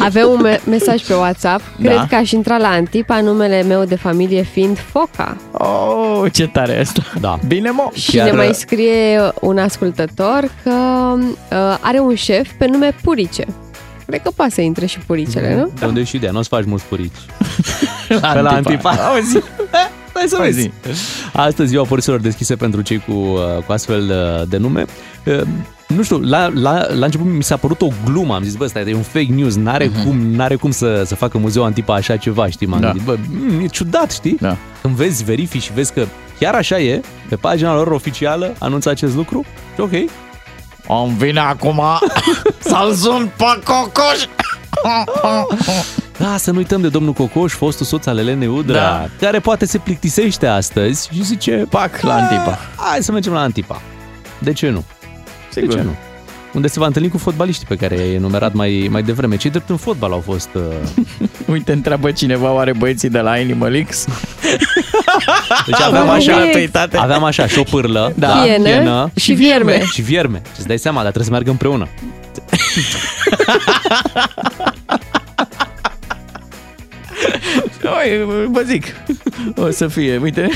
Avem un me- mesaj pe WhatsApp. Cred Da. că aș intra la Antipa, numele meu de familie fiind Foca. Oh, ce tare e asta. Da. Bine, mo. Și ne mai scrie un ascultător că uh, are un șef pe nume Purice. Cred că poate să intre și Puricele, nu? De unde e și ideea? Nu o să faci mulți purici. *laughs* La Pe la Antipa. Antipa. Auzi? Hai să Hai vezi. zi. Astăzi ziua puriților deschise pentru cei cu, uh, cu astfel uh, de nume. Uh, Nu știu, la, la, la început mi s-a părut o glumă, am zis, bă, stai, e un fake news, n-are Mhm. cum, n-are cum să, să facă muzeul Antipa așa ceva, știi, m-am Da. gândit, bă, mm, e ciudat, știi? Da. Când vezi, verifici și vezi că chiar așa e, pe pagina lor oficială anunță acest lucru și ok, Îmi vine acum *laughs* să-l sun pe Cocoș. Da, să nu uităm de domnul Cocoș, fostul soț al Elenei Udrea, Da. care poate se plictisește astăzi și zice, Pac, la Antipa. hai să mergem la Antipa. De ce nu? Sigur. De ce nu? Unde se va întâlni cu fotbaliștii pe care i-ai enumerat mai, mai devreme. Cei drept în fotbal au fost... Uh... *laughs* Uite, întreabă cineva oare băieții de la Animal X? *laughs* Deci aveam Wow. așa, Perfect. aveam așa și o pârlă, Da. Pienă și vierme. și vierme. Și îți dai seama, dar trebuie să meargă împreună. *laughs* Oi, vă zic, o să fie. Uite,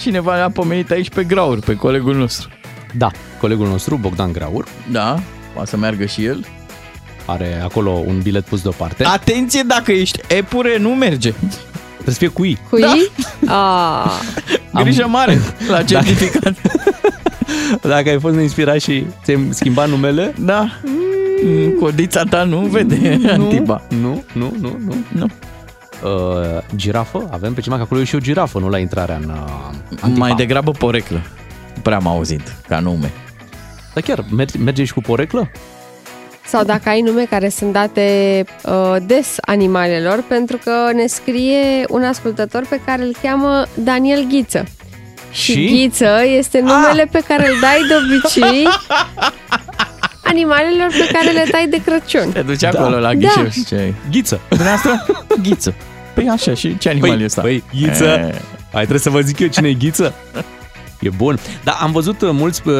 cineva a pomenit aici pe Graur, pe colegul nostru. Da, colegul nostru, Bogdan Graur, Da, o să meargă și el. are acolo un bilet pus deoparte. Atenție, dacă ești epure, nu merge. Trebuie să fie cu I. Cu da. Ah, *laughs* Grijă mare *laughs* la certificat. *laughs* Dacă ai fost neinspirat și ți-ai schimbat numele, Da. Mm, Codița ta nu vede Antipa. Nu, nu, nu, nu. Nu. Uh, girafă? Avem pe cineva că acolo e și o girafă, nu la intrarea în uh, Antipa. Mai degrabă poreclă. Prea am auzit ca nume. Dar chiar, merge, merge și cu poreclă? sau dacă ai nume care sunt date uh, des animalelor, pentru că ne scrie un ascultător pe care îl cheamă Daniel Ghiță. Și, Și? Ghiță este numele pe care îl dai de obicei *laughs* animalelor pe care le dai de Crăciun. Te duci Da. acolo la Da. ghișeu și ce Ghiță. Dumneavoastră? *laughs* Ghiță. Păi așa, și ce animal Păi, e ăsta? păi, ghiță. E, Ai trebuie să vă zic eu cine e ghiță? E bun. Dar am văzut uh, mulți uh,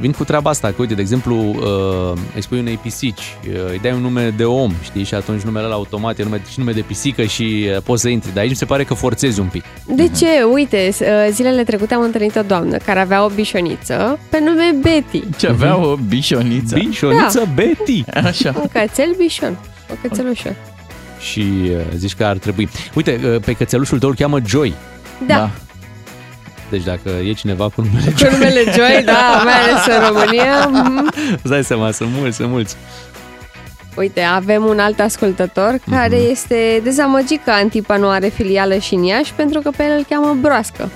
vin cu treaba asta, că uite, de exemplu, uh, îi spui unei pisici, uh, îi dai un nume de om, știi, și atunci numele la automat e nume, și nume de pisică și uh, poți să intri. Dar aici mi se pare că forțezi un pic. De ce? Uite, s- uh, zilele trecute am întâlnit o doamnă care avea o bișoniță pe nume Betty. Ce avea o bișoniță. Bișoniță Da. Betty. Așa. Un cățel bișon. O cățelușă. Și uh, zici că ar trebui. Uite, uh, pe cățelușul tău îl cheamă Joy. Da. Deci dacă e cineva cu numele Cu numele Joy, da, mai ales în România. *laughs* mhm. Îți dai seama, sunt mulți, sunt mulți. Uite, avem un alt ascultător care Mhm. este dezamăgit că Antipa nu are filială și în Iași pentru că pe el îl cheamă Broască. *laughs*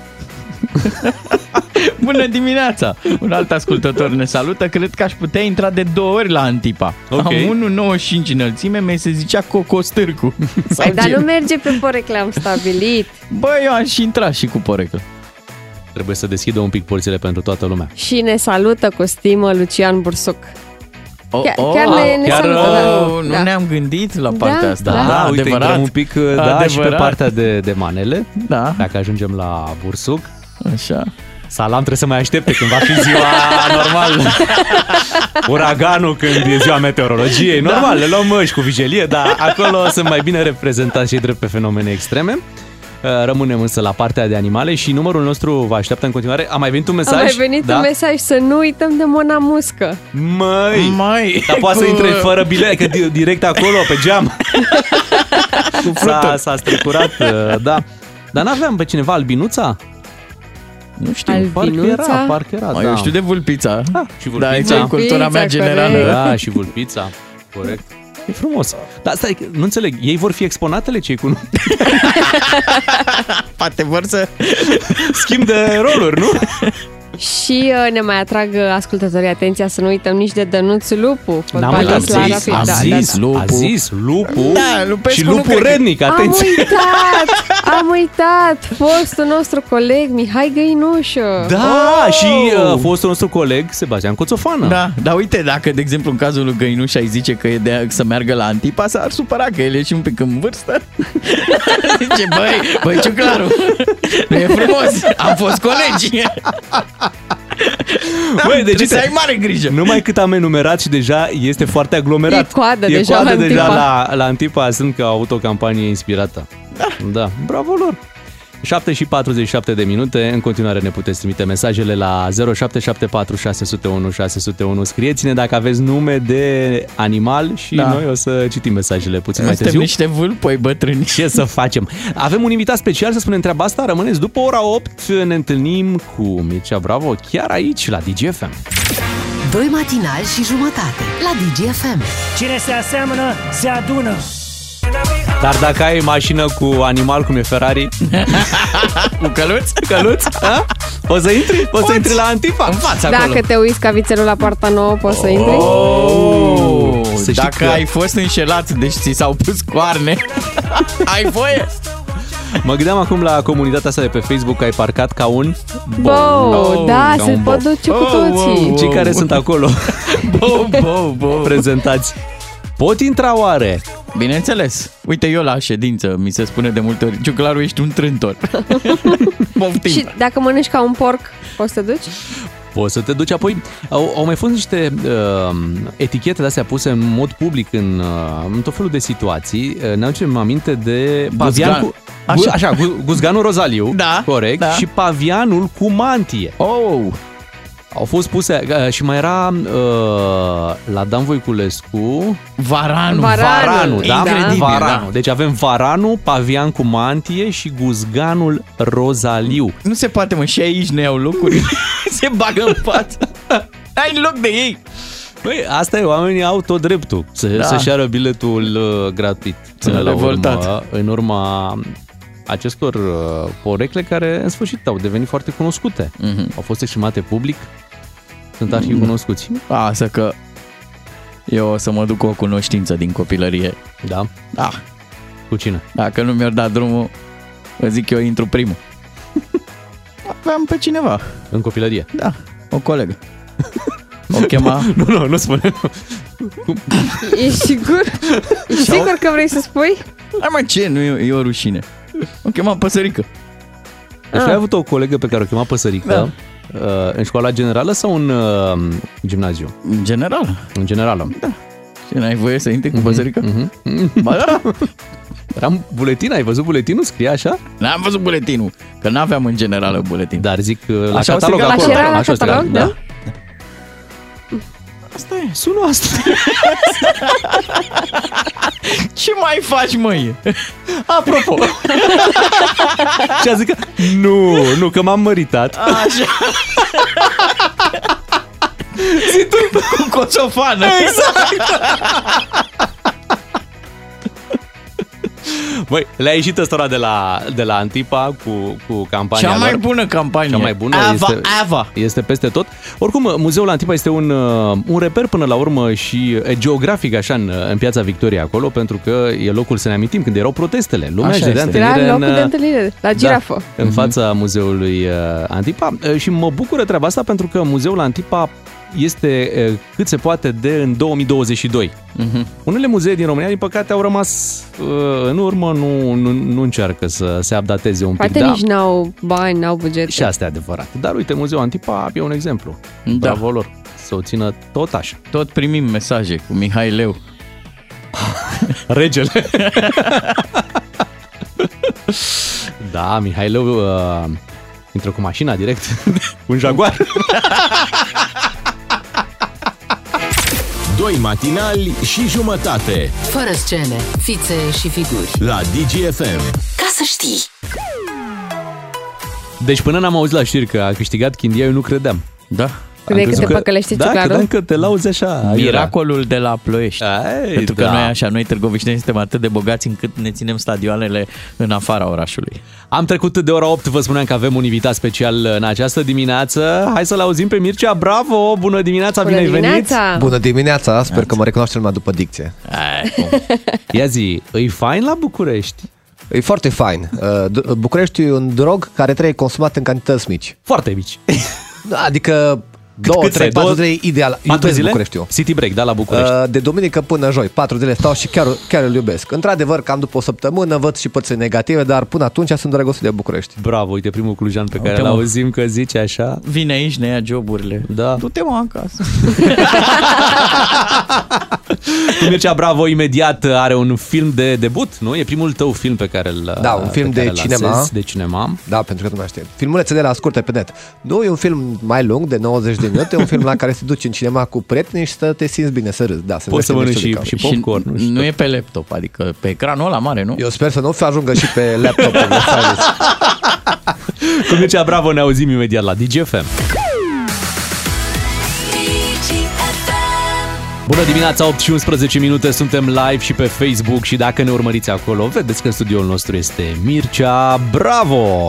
Bună dimineața! Un alt ascultător ne salută. Cred că aș putea intra de două ori la Antipa. Ok. Am 1,95 înălțime, mi se zicea Cocostârcu. Sau Păi, dar ce? nu merge pe porecle, am stabilit. Bă, eu aș intra și cu poreclă. Trebuie să deschidă un pic porțile pentru toată lumea. Și ne salută cu stimă Lucian Bursuc. Oh, Chiar- oh, chiar ne- ne chiar, salută, oh, da. Nu Da. ne-am gândit la partea Da, asta. Da, Da, uite, adevărat. intrăm un pic uh, da, și pe Adevărat. partea de, de manele. Da. Dacă ajungem la bursuc. Așa. Salam trebuie să mai aștepte când va fi ziua *laughs* normal. Uraganul când e ziua meteorologiei. Normal, le luăm măști cu vigilie, dar acolo sunt mai bine reprezentați cei drept pe fenomene extreme. Uh, Rămânem însă la partea de animale și numărul nostru vă așteaptă în continuare. A mai venit un mesaj? A mai venit da? un mesaj să nu uităm de Mona Muscă. Măi! Mai, Dar poate să cu- intre fără bilet, că di- direct acolo, pe geam. S-a, s-a strecurat, uh, da. Dar n-aveam pe cineva albinuța? Nu știu. Parcă Albinuța? era, parcă era, Mai da. eu știu de vulpița. Ah, și Da, vulpița. e cultura mea Vulpița, generală. corect. Da, și vulpița. Corect. E frumos. Dar stai, nu înțeleg, ei vor fi exponatele cei cu *laughs* Poate vor să... schimb de roluri, nu? *laughs* Și uh, ne mai atrag uh, ascultătorii atenția să nu uităm nici de Dănuț Lupu, N-am fotbalist uitat, la zis, Rapid. am Da, zis, da, da. lupu. A zis, lupu Da, Lupescu și nu lupu cred că- rednic, Am atenție. uitat! Am uitat! Fostul nostru coleg, Mihai Găinușă. Da, Oh! și uh, fostul nostru coleg, Sebastian Coțofană. Da, dar uite, dacă, de exemplu, în cazul lui Găinuș ai zice că e de să meargă la Antipa, s-ar supăra că el e și un pic în vârstă. *laughs* zice, băi, băi, Ciuclaru, *laughs* nu e frumos, am fost colegi. *laughs* Băi, deci Trebuie să uite, ai mare grijă. Numai cât am enumerat și deja este foarte aglomerat. E coadă e deja coadă la deja Antipa. la, la Antipa. Sunt că au avut o campanie inspirată. Da. Da, bravo lor. 7 și 47 de minute. În continuare ne puteți trimite mesajele la 0774 601 601. Scrieți-ne dacă aveți nume de animal și Da. noi o să citim mesajele puțin mai Suntem târziu. niște vâlpoi bătrâni. Ce să facem? Avem un invitat special să spunem treaba asta. Rămâneți după ora 8. Ne întâlnim cu Mircea Bravo chiar aici la DGFM. Doi matinali și jumătate la DGFM. Cine se aseamănă, se adună. Dar dacă ai mașină cu animal cum e Ferrari, *laughs* Cu căluț? căluț, a? poți să intri? Poți să intri la Antifa? În față acolo. Dacă te uiți ca vițelul la poarta nouă, poți să intri? Oh, Să știi dacă că- ai fost înșelat, deci ți s-au pus coarne, *laughs* ai voie? Mă gândeam acum la comunitatea asta de pe Facebook că ai parcat ca un Bo, da, ca se un pot bou. duce cu Oh, toții. oh, Cei care sunt acolo Bo, bo, bo. prezentați pot intra oare? Bineînțeles. Uite, eu la ședință mi se spune de multe ori, Ciuclaru, ești un trântor. *laughs* Poftim. Și dacă mănânci ca un porc, poți să te duci? Poți să te duci apoi. Au, au mai fost niște uh, etichete de-astea puse în mod public în, uh, în tot felul de situații. Uh, ne aducem aminte de pavian Guzgan. cu... Așa. Așa, așa gu- guzganul rozaliu, Da, corect, da. și pavianul cu mantie. Oh, Au fost puse uh, și mai era uh, la Dan Voiculescu Varanu. Varanul. Varanul, da? Incredibil, Varanul. da. Deci avem Varanul, pavian cu mantie și guzganul rozaliu. Nu se poate, mă, și aici ne iau locuri. *laughs* se bagă în față. Ai loc de ei. Băi, asta e, oamenii au tot dreptul să, Da. da. să-și iară biletul uh, gratuit. Sunt Până la urmă, revoltat. în urma acestor uh, porecle care, în sfârșit, au devenit foarte cunoscute. Mhm. Au fost exprimate public, sunt arhi cunoscuți. Asta că eu o să mă duc cu o cunoștință din copilărie. Da? Da. Cu cine? Dacă nu mi-ar da drumul, vă zic eu intru primul. *laughs* Aveam pe cineva. În copilărie. Da, o colegă. O *laughs* chema... Nu, nu, nu spune. Ești sigur? *laughs* Ești sigur că vrei să spui? Hai mă, ce? Nu e, e o rușine. O chema păsărică. Deci Ah. ai avut o colegă pe care o chema Păsărică Da. uh, în școala generală sau în uh, gimnaziu? În general. În generală. Da. Și n-ai voie să intri cu păsărică? Mhm. Ba da. *laughs* Era în buletin, ai văzut buletinul? Scria așa? N-am văzut buletinul, că n-aveam în generală buletin. Dar zic uh, la Așa o catalog striga- acolo. Așa era la Așa o striga, catalog, da? Asta e. Sună asta. *laughs* Ce mai faci, măi? Apropo. și a zis că nu, nu, că m-am măritat. Așa. Zi tu. Cu coțofană. Exact. *laughs* Băi, le-a ieșit ăstora de la, de la Antipa cu, cu campania Cea mai lor. bună campanie. Cea mai bună Ava, este, Ava. este peste tot. Oricum, Muzeul Antipa este un, uh, un reper până la urmă și uh, geografic așa în, în piața Victoriei acolo, pentru că e locul să ne amintim când erau protestele. Lumea Așa își dădea este. întâlnire Era în, locul de uh, întâlnire, la girafă. Da, în fața muzeului uh, Antipa Uh, și mă bucură treaba asta pentru că muzeul Antipa este uh, cât se poate de în 2022. Mhm. Unele muzee din România, din păcate, au rămas uh, în urmă, nu, nu, nu încearcă să se updateze un pic. Poate da, nici n-au bani, n-au buget. și asta e adevărat. Dar uite, muzeul Antipa e un exemplu. Da. Bravo lor. Să o țină tot așa. Tot primim mesaje cu Mihai Leu. *laughs* Regele. da, Mihaileu uh, intră cu mașina direct. *laughs* un Jaguar. *laughs* Doi matinali și jumătate Fără scene, fițe și figuri. la DGFM. Ca să știi. Deci până n-am auzit la știri că a câștigat Chindia, eu nu credeam. Da. Credeai Am că crezut te păcălește Da, ciuclarul? credeam că te lauzi așa. aiurea. Miracolul de la Ploiești. Ai, Pentru că da. noi așa, noi târgovișteni suntem atât de bogați încât ne ținem stadioanele în afara orașului. Am trecut de ora 8, vă spuneam că avem un invitat special în această dimineață. Hai să-l auzim pe Mircea. Bravo! Bună dimineața, Bună bine ai venit! dimineața! Bună dimineața, sper că mă recunoaște lumea după dicție. Ai, cum? *laughs* Ia zi, îi fain la București? E foarte fain. Uh, D- București e un drog care trebuie consumat în cantități mici. Foarte mici. *laughs* Adică 2, cât 3, stai? 4 Două- zile ideal. Patru Iubesc zile? Bucureștiul. City break, da, la București. Uh, De duminică până joi, 4 zile stau și chiar, chiar îl iubesc. Într-adevăr, cam după o săptămână văd și părțile negative, dar până atunci sunt drăgostit de București. Bravo, uite primul clujan pe care Uite, îl mă. auzim că zice așa. Vine aici, ne ia joburile. Da. Du-te mă acasă. *laughs* *laughs* Tu, Mircea Bravo, imediat are un film de debut, nu? E primul tău film pe care îl Da, un film pe care de îl cinema. lansezi, De cinema. Da, pentru că nu mai știu. Filmulețe de la scurte pe net. Nu e un film mai lung, de 90 de minute, e un film la care se duci în cinema cu prieteni și să te simți bine, să râzi. Da, să Poți să vezi mănânci mișto de și, cap. și popcorn. și nu e pe laptop, adică pe ecranul ăla mare, nu? Eu sper să nu fi ajungă și pe laptop. în Osiris. *laughs* Cu Mircea Bravo ne auzim imediat la DGFM. Bună dimineața, 8 și 11 minute, suntem live și pe Facebook și dacă ne urmăriți acolo, vedeți că în studioul nostru este Mircea Bravo!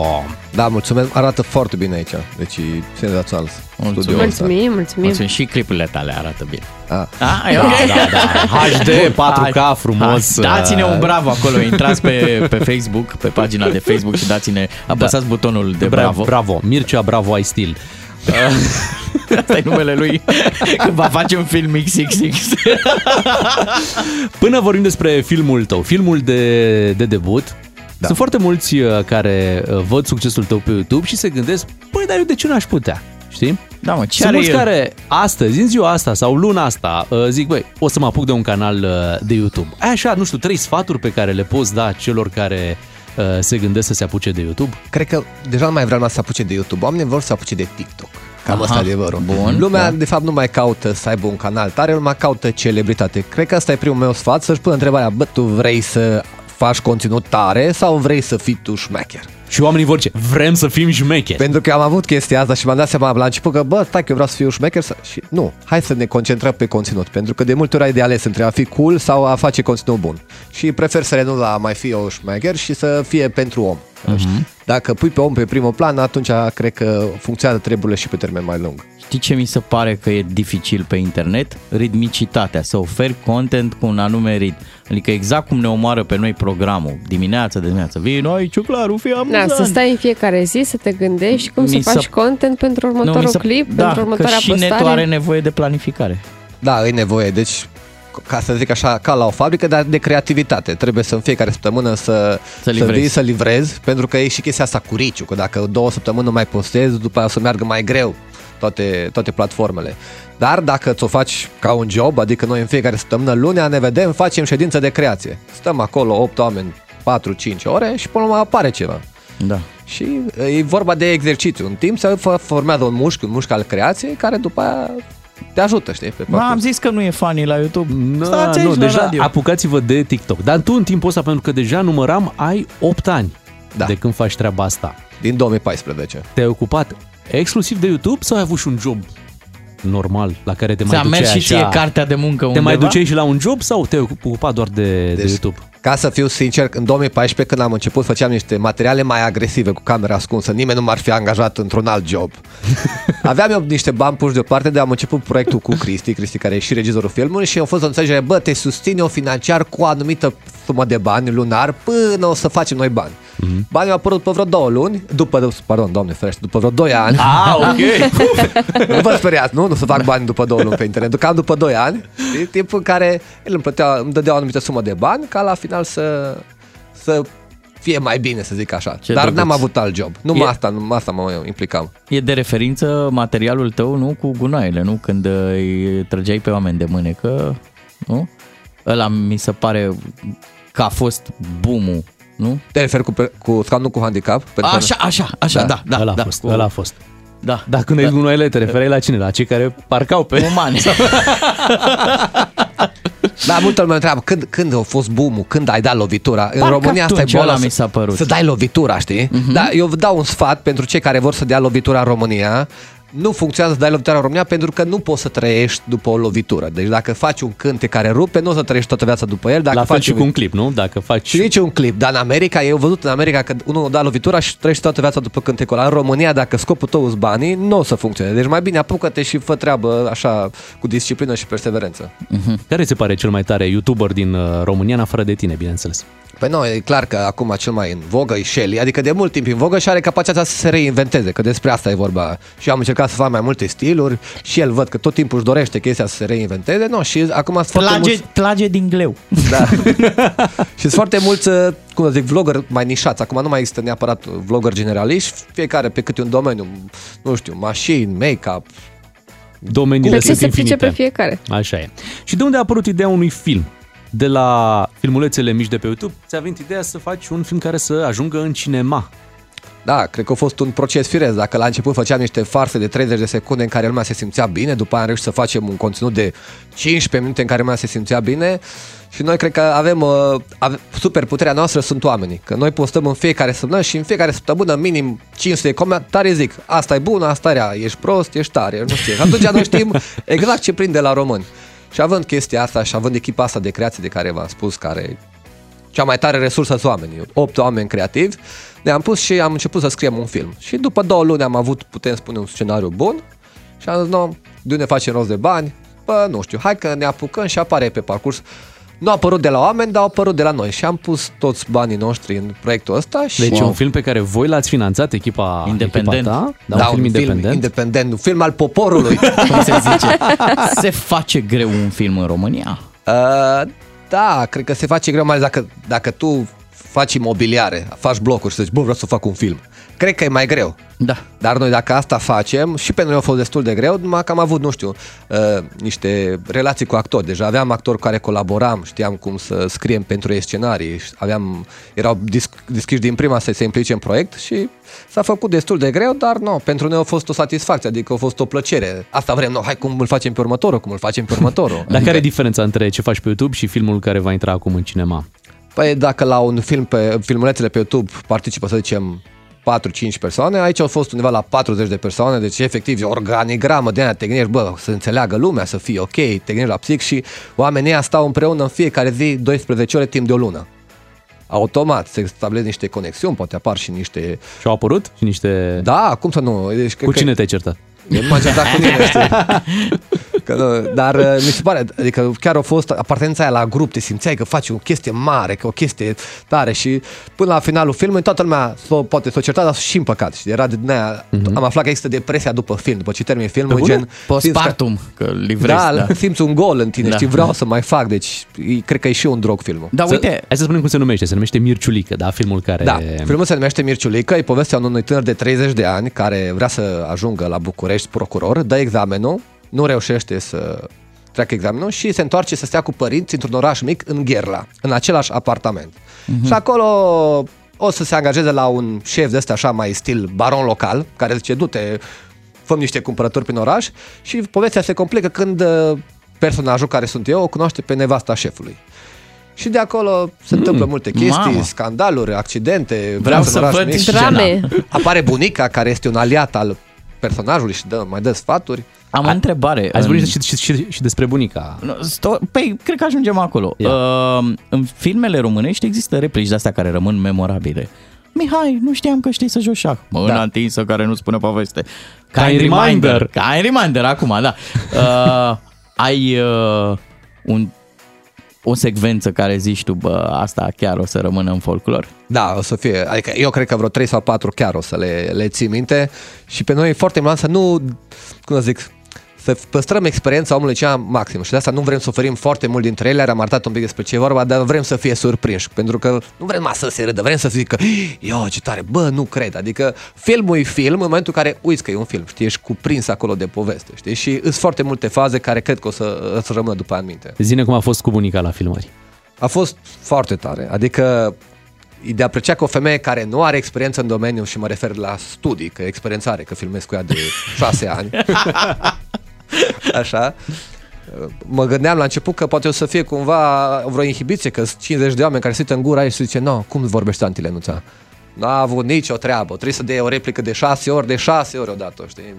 Da, mulțumesc, arată foarte bine aici. Deci e senzațional. Mulțumesc. studioul ăsta. Mulțumim, mulțumim. Mulțumim. Și clipurile tale arată bine. Ah. Ah, e Da, ok. da, da. HD, 4K, frumos. Hai, Dați-ne un bravo acolo, *laughs* intrați pe, pe Facebook, pe pagina de Facebook și dați-ne, apăsați butonul de bravo. Bravo, Mircea Bravo ai stil. *laughs* Asta e numele lui *laughs* când va face un film XXX. Până vorbim despre filmul tău, filmul de, de debut, da. sunt foarte mulți uh, care uh, văd succesul tău pe YouTube și se gândesc, păi, dar eu de ce n-aș putea? Știi? Da, mă, ce Sunt are mulți el? care astăzi, în ziua asta sau luna asta, uh, zic, băi, o să mă apuc de un canal uh, de YouTube. Ai așa, nu știu, trei sfaturi pe care le poți da celor care uh, se gândesc să se apuce de YouTube? Cred că deja nu mai vrea lumea să se apuce de YouTube. Oamenii vor să se apuce de TikTok. Cam Aha, asta e adevărul. bun, Lumea, da. de fapt, nu mai caută să aibă un canal tare, lumea caută celebritate. Cred că asta e primul meu sfat, să-și pună întrebarea, bă, tu vrei să faci conținut tare sau vrei să fii tu șmecher? Și oamenii vor ce? Vrem să fim șmecheri. Pentru că am avut chestia asta și mi-am dat seama la început că, bă, stai că eu vreau să fiu șmecher să... și nu, hai să ne concentrăm pe conținut, pentru că de multe ori ai de ales între a fi cool sau a face conținut bun. Și prefer să renunț la a mai fi o șmecher și să fie pentru om. Mhm. Dacă pui pe om pe primul plan, atunci cred că funcționează treburile și pe termen mai lung. Știi ce mi se pare că e dificil pe internet? Ritmicitatea, să oferi content cu un anume ritm. Adică exact cum ne omoară pe noi programul, dimineața de dimineață. Vii noi, ciuclaru, fii amuzant. Da, să stai în fiecare zi, să te gândești cum Mi să faci se- content pentru următorul mi se- clip, da, pentru următoarea că și postare. netul are nevoie de planificare. Da, e nevoie, deci ca să zic așa, ca la o fabrică, dar de creativitate. Trebuie să în fiecare săptămână să, Să să, livrezi. vii, să livrezi, pentru că e și chestia asta cu riciu, că dacă două săptămâni nu mai postezi, după aia o să meargă mai greu toate, toate platformele. Dar dacă ți-o faci ca un job, adică noi în fiecare săptămână, lunea ne vedem, facem ședință de creație. Stăm acolo 8 oameni, 4-5 ore și până la urmă apare ceva. Da. Și e vorba de exercițiu. În timp se fă- formează un mușchi, un mușchi al creației, care după aia te ajută, știi? Pe Ma, parcurs. am zis că nu e funny la YouTube. Da, Stați aici nu, la deja radio. apucați-vă de TikTok. Dar tu în timpul ăsta, pentru că deja număram, ai 8 ani Da. de când faci treaba asta. Din 2014. Te-ai ocupat exclusiv de YouTube sau ai avut și un job normal la care te mai Ți-a duceai mers și așa? ție cartea de muncă Te undeva? mai duceai și la un job sau te-ai ocupat doar de, de Deci, YouTube? Ca să fiu sincer, în 2014 când am început făceam niște materiale mai agresive cu camera ascunsă, nimeni nu m-ar fi angajat într-un alt job. *laughs* Aveam eu niște bani puși deoparte de am început proiectul cu Cristi, Cristi care e și regizorul filmului și a fost o înțelegere, bă, te susțin eu financiar cu o anumită sumă de bani lunar până o să facem noi bani. Mm-hmm. Banii au apărut pe vreo două luni, după, pardon, doamne ferește, după vreo doi ani. Ah, ok. *laughs* nu vă speriați, nu? Nu să fac bani după două luni pe internet. Cam după doi ani, e timp în care el îmi, plătea, îmi dădea o anumită sumă de bani ca la final să, să fie mai bine, să zic așa. Ce Dar drăguț. n-am avut alt job. Numai E- asta, numai asta mă implicam. E de referință materialul tău, nu? Cu gunoaiele, nu? Când uh, îi trăgeai pe oameni de mânecă, nu? Ăla mi se pare că a fost boom nu? Te referi cu, pe- cu scaunul cu handicap? Persoane- Așa, așa, așa, da, da, ăla da. a fost, cu- ăla a fost. Da. Dar când ai zis gunoaiele, te referi la cine? La cei care parcau pe... Umani. *laughs* Da, multă lume întreabă când, când a fost boom când ai dat lovitura. În Parcă România asta e atunci boala ăla să, mi s-a părut. să dai lovitura, știi? Uh-huh. Dar eu vă dau un sfat pentru cei care vor să dea lovitura în România. Nu funcționează să dai lovitura în România pentru că nu poți să trăiești după o lovitură. Deci dacă faci un cântec care rupe, nu o să trăiești toată viața după el. Dacă La fel faci și cu un clip, nu? Dacă faci... Și nici un clip, dar în America, eu am văzut în America că unul da lovitura și trăiește toată viața după cântecul ăla. În România, dacă scopul tău sunt banii, nu o să funcționeze. Deci mai bine apucă-te și fă treabă așa cu disciplină și perseverență. Care se pare cel mai tare YouTuber din uh, România, în afară de tine, bineînțeles? Păi nu, e clar că acum cel mai în vogă e Shelly, adică de mult timp în vogă și are capacitatea să se reinventeze, că despre asta e vorba. Și eu am încercat să fac mai multe stiluri și el văd că tot timpul își dorește chestia să se reinventeze, nu, și acum sunt foarte Trage, mulți... trage din gleu. Da. *laughs* și sunt foarte mulți, uh, cum să zic, vlogger mai nișați. Acum nu mai există neapărat vlogger generaliști, fiecare pe câte un domeniu, nu știu, mașini, make-up, Domeniile Pe ce sunt se infinite. pricepe fiecare. Așa e. Și de unde a apărut ideea unui film? De la filmulețele mici de pe YouTube, ți-a venit ideea să faci un film care să ajungă în cinema. Da, cred că a fost un proces firesc. Dacă la început făceam niște farse de 30 de secunde în care lumea se simțea bine, după aia am reușit să facem un conținut de 15 minute în care lumea se simțea bine și noi cred că avem, uh, ave, super puterea noastră sunt oamenii. Că noi postăm în fiecare săptămână și în fiecare săptămână minim 500 de comentarii zic asta e bun, asta e rea, ești prost, ești tare, nu știu. Și atunci noi știm exact ce prinde la români. Și având chestia asta și având echipa asta de creație de care v-am spus, care cea mai tare resursă sunt oamenii, 8 oameni creativi, ne-am pus și am început să scriem un film. Și după două luni am avut, putem spune, un scenariu bun și am zis, nu, de unde facem rost de bani? Bă, nu știu, hai că ne apucăm și apare pe parcurs. Nu a apărut de la oameni, dar a apărut de la noi și am pus toți banii noștri în proiectul ăsta și... Deci wow. un film pe care voi l-ați finanțat, echipa, Independent. echipa ta, da, da, un film independent. independent, un film al poporului. *laughs* Cum se zice? Se face greu un film în România? Uh, da, cred că se face greu, mai ales dacă, dacă tu faci imobiliare, faci blocuri și zici, bă, vreau să fac un film. Cred că e mai greu. Da. Dar noi dacă asta facem, și pentru noi a fost destul de greu, numai că am avut, nu știu, uh, niște relații cu actori. Deja aveam actori cu care colaboram, știam cum să scriem pentru ei scenarii, aveam, erau disc- deschiși din prima să se implice în proiect și s-a făcut destul de greu, dar nu, pentru noi a fost o satisfacție, adică a fost o plăcere. Asta vrem, noi, hai cum îl facem pe următorul, cum îl facem pe următorul. Dar care e diferența între ce faci pe YouTube și filmul care va intra acum în cinema? Păi dacă la un film pe filmulețele pe YouTube participă, să zicem, 4-5 persoane, aici au fost undeva la 40 de persoane, deci efectiv e o organigramă de aia, te gândești, bă, să înțeleagă lumea, să fie ok, te gândești la psic și oamenii ăia stau împreună în fiecare zi 12 ore timp de o lună. Automat se stabilesc niște conexiuni, poate apar și niște... Și au apărut și niște... Da, cum să nu? Deci, cred Cu că- cine te-ai certat? Eu nu m-am certat cu nimeni, știi? *laughs* Că, nu, dar uh, mi se pare, adică chiar a fost apartenența aia la grup, te simțeai că faci o chestie mare, că o chestie tare și până la finalul filmului toată lumea s-o, poate s-o certa, dar și împăcat. Și era de din aia, am aflat că există depresia după film, după ce termin filmul, Pe bune? gen... Postpartum, că livrezi, da, da. simți un gol în tine, Da. știi, vreau să mai fac, deci e- cred că e și un drog filmul. Da, Să- uite, Hai să spunem cum se numește. Se numește Mirciulică, da? Filmul care... Da, filmul se numește Mirciulică, e povestea unui tânăr de 30 de ani care vrea să ajungă la București procuror, dă examenul, nu reușește să treacă examenul și se întoarce să stea cu părinți într-un oraș mic în Gherla, în același apartament. Mhm. Și acolo o să se angajeze la un șef de ăsta așa mai stil baron local, care zice, du-te, făm niște cumpărături prin oraș și povestea se complică când uh, personajul care sunt eu o cunoaște pe nevasta șefului. Și de acolo se întâmplă multe chestii, mamă. scandaluri, accidente. Vreau viață să în oraș văd mic. scena. Drame. Apare bunica care este un aliat al personajului și dă, mai dă sfaturi. Am o întrebare. Ați În- vorbit și, și, și, și despre bunica. Nu, sto- Păi, cred că ajungem acolo. Uh, în filmele românești există replici de astea care rămân memorabile. Mihai, nu știam că știi să joci șah. Mâna da. întinsă care nu spune poveste. Ca în Reminder. Ca în reminder, acum, da. *laughs* Uh, ai uh, un, o secvență care zici tu, bă, asta chiar o să rămână în folclor? Da, o să fie. Adică eu cred că vreo 3 sau 4 chiar o să le, le ții minte și pe noi e foarte important să nu, cum să zic, să păstrăm experiența omului cea maximă și de asta nu vrem să oferim foarte mult dintre ele, am arătat un pic despre ce e vorba, dar vrem să fie surprinși, pentru că nu vrem să se râdă, vrem să zică, eu ce tare, bă, nu cred, adică filmul e film în momentul în care uiți că e un film, știi, ești cuprins acolo de poveste, știi, și sunt foarte multe faze care cred că o să îți rămână după în minte. Zine cum a fost cu bunica la filmări. A fost foarte tare. Adică e de apreciat că o femeie care nu are experiență în domeniu și mă refer la studii, că experiență are, că filmez cu ea de *laughs* șase ani. *laughs* Așa. Mă gândeam la început că poate o să fie cumva vreo inhibiție, că sunt 50 de oameni care se uită în gura ei și se zice, nu, cum vorbește Anti Lenuța? N-a avut nicio treabă, trebuie să dea o replică de șase ori, de șase ori odată, știi?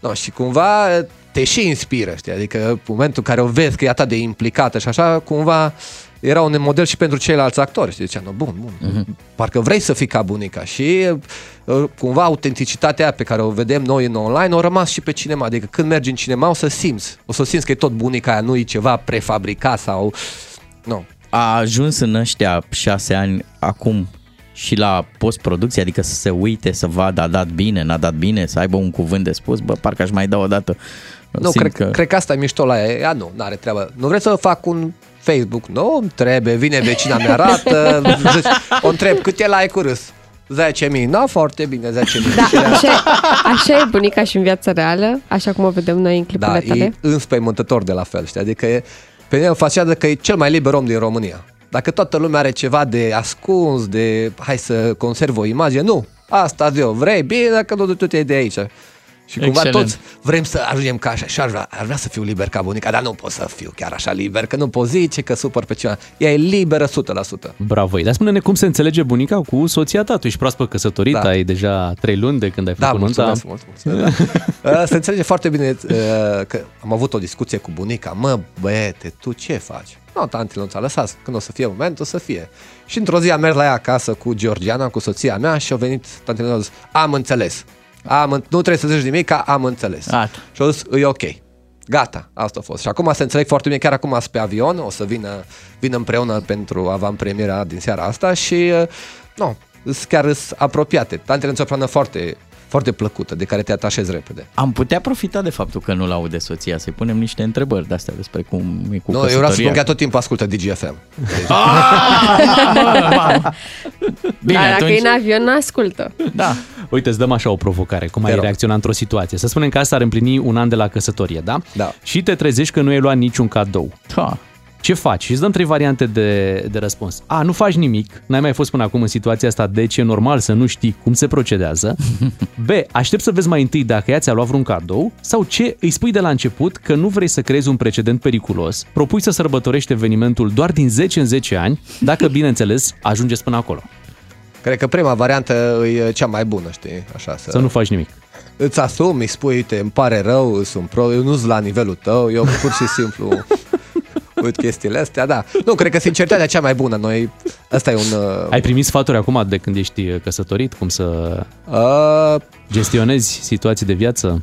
No, și cumva te și inspiră, știi? Adică în momentul în care o vezi că e atât de implicată și așa, cumva era un model și pentru ceilalți actori. Și zicea, no, bun, bun, uh-huh. parcă vrei să fii ca bunica. Și uh, cumva autenticitatea aia pe care o vedem noi în online a rămas și pe cinema. Adică când mergi în cinema o să simți, o să simți că e tot bunica aia, nu e ceva prefabricat sau... Nu. A ajuns în ăștia șase ani acum și la postproducție, adică să se uite, să vadă a dat bine, n-a dat bine, să aibă un cuvânt de spus, bă, parcă aș mai da o dată. Nu, cred, că... cred că asta e mișto la ea. Ea nu, nu are treabă. Nu vreți să fac un Facebook? Nu, îmi trebuie, vine vecina mea arată, *laughs* zici, o întreb cât e like-uri râs. 10.000, nu, foarte bine, 10.000. Da, așa, așa e bunica și în viața reală, așa cum o vedem noi în clipurile Da, tale. e înspăimântător de la fel, știi? Adică e, pe mine o facează că e cel mai liber om din România. Dacă toată lumea are ceva de ascuns, de hai să conserv o imagine, nu. Asta eu, vrei, bine, dacă nu tu te de aici. Și cumva Excelent. toți vrem să ajungem ca așa și aș vrea, aș vrea să fiu liber ca bunica, dar nu pot să fiu chiar așa liber, că nu pot zice că supăr pe cineva. Ea e liberă 100%. Bravo ei. Dar spune-ne cum se înțelege bunica cu soția ta. Tu ești proaspăt căsătorit, Da. ai deja trei luni de când ai Da, făcut nunta. mulțumesc mult, mulțumesc. Da. *laughs* Uh, Se înțelege foarte bine uh, că am avut o discuție cu bunica. Mă, băiete, tu ce faci? Nu, tanti, nu ți-a lăsat. Când o să fie moment, o să fie. Și într-o zi am mers la ea acasă cu Georgiana, cu soția mea și a venit tanti, a zis, am înțeles. Am, în- nu trebuie să zici nimic, că am înțeles. Gata. Și a zis, e ok. Gata, asta a fost. Și acum se înțeleg foarte bine, chiar acum sunt pe avion, o să vină, vină împreună pentru avantpremiera din seara asta și, uh, nu, sunt chiar sunt apropiate. Tantele o plană foarte, foarte plăcută, de care te atașezi repede. Am putea profita de faptul că nu-l aude soția, să-i punem niște întrebări de astea despre cum e cu Nu, eu vreau să căsătoria. spun că ea tot timpul ascultă DGFM. *laughs* Bine, Dar dacă atunci- e în avion, nu ascultă. Da. Uite, îți dăm așa o provocare. Cum ai rog. reacționa într-o situație? Să spunem că asta ar împlini un an de la căsătorie, da? Da. Și te trezești că nu ai luat niciun cadou. Da. Ce faci? Și îți dăm trei variante de, de răspuns. A, nu faci nimic, n-ai mai fost până acum în situația asta, deci e normal să nu știi cum se procedează. *laughs* B, aștept să vezi mai întâi dacă ea ți-a luat vreun cadou. Sau C, îi spui de la început că nu vrei să creezi un precedent periculos, propui să sărbătorești evenimentul doar din 10 în 10 ani, dacă, *laughs* bineînțeles, ajungeți până acolo. Cred că prima variantă e cea mai bună, știi? Așa, să... Să nu faci nimic. Îți asumi, îi spui, uite, îmi pare rău, sunt pro, eu nu sunt la nivelul tău, eu pur și simplu *laughs* uit chestiile astea, da. Nu, cred că sinceritatea cea mai bună, noi, asta e un... Uh, Ai primit sfaturi acum de când ești căsătorit, cum să uh, gestionezi situații de viață?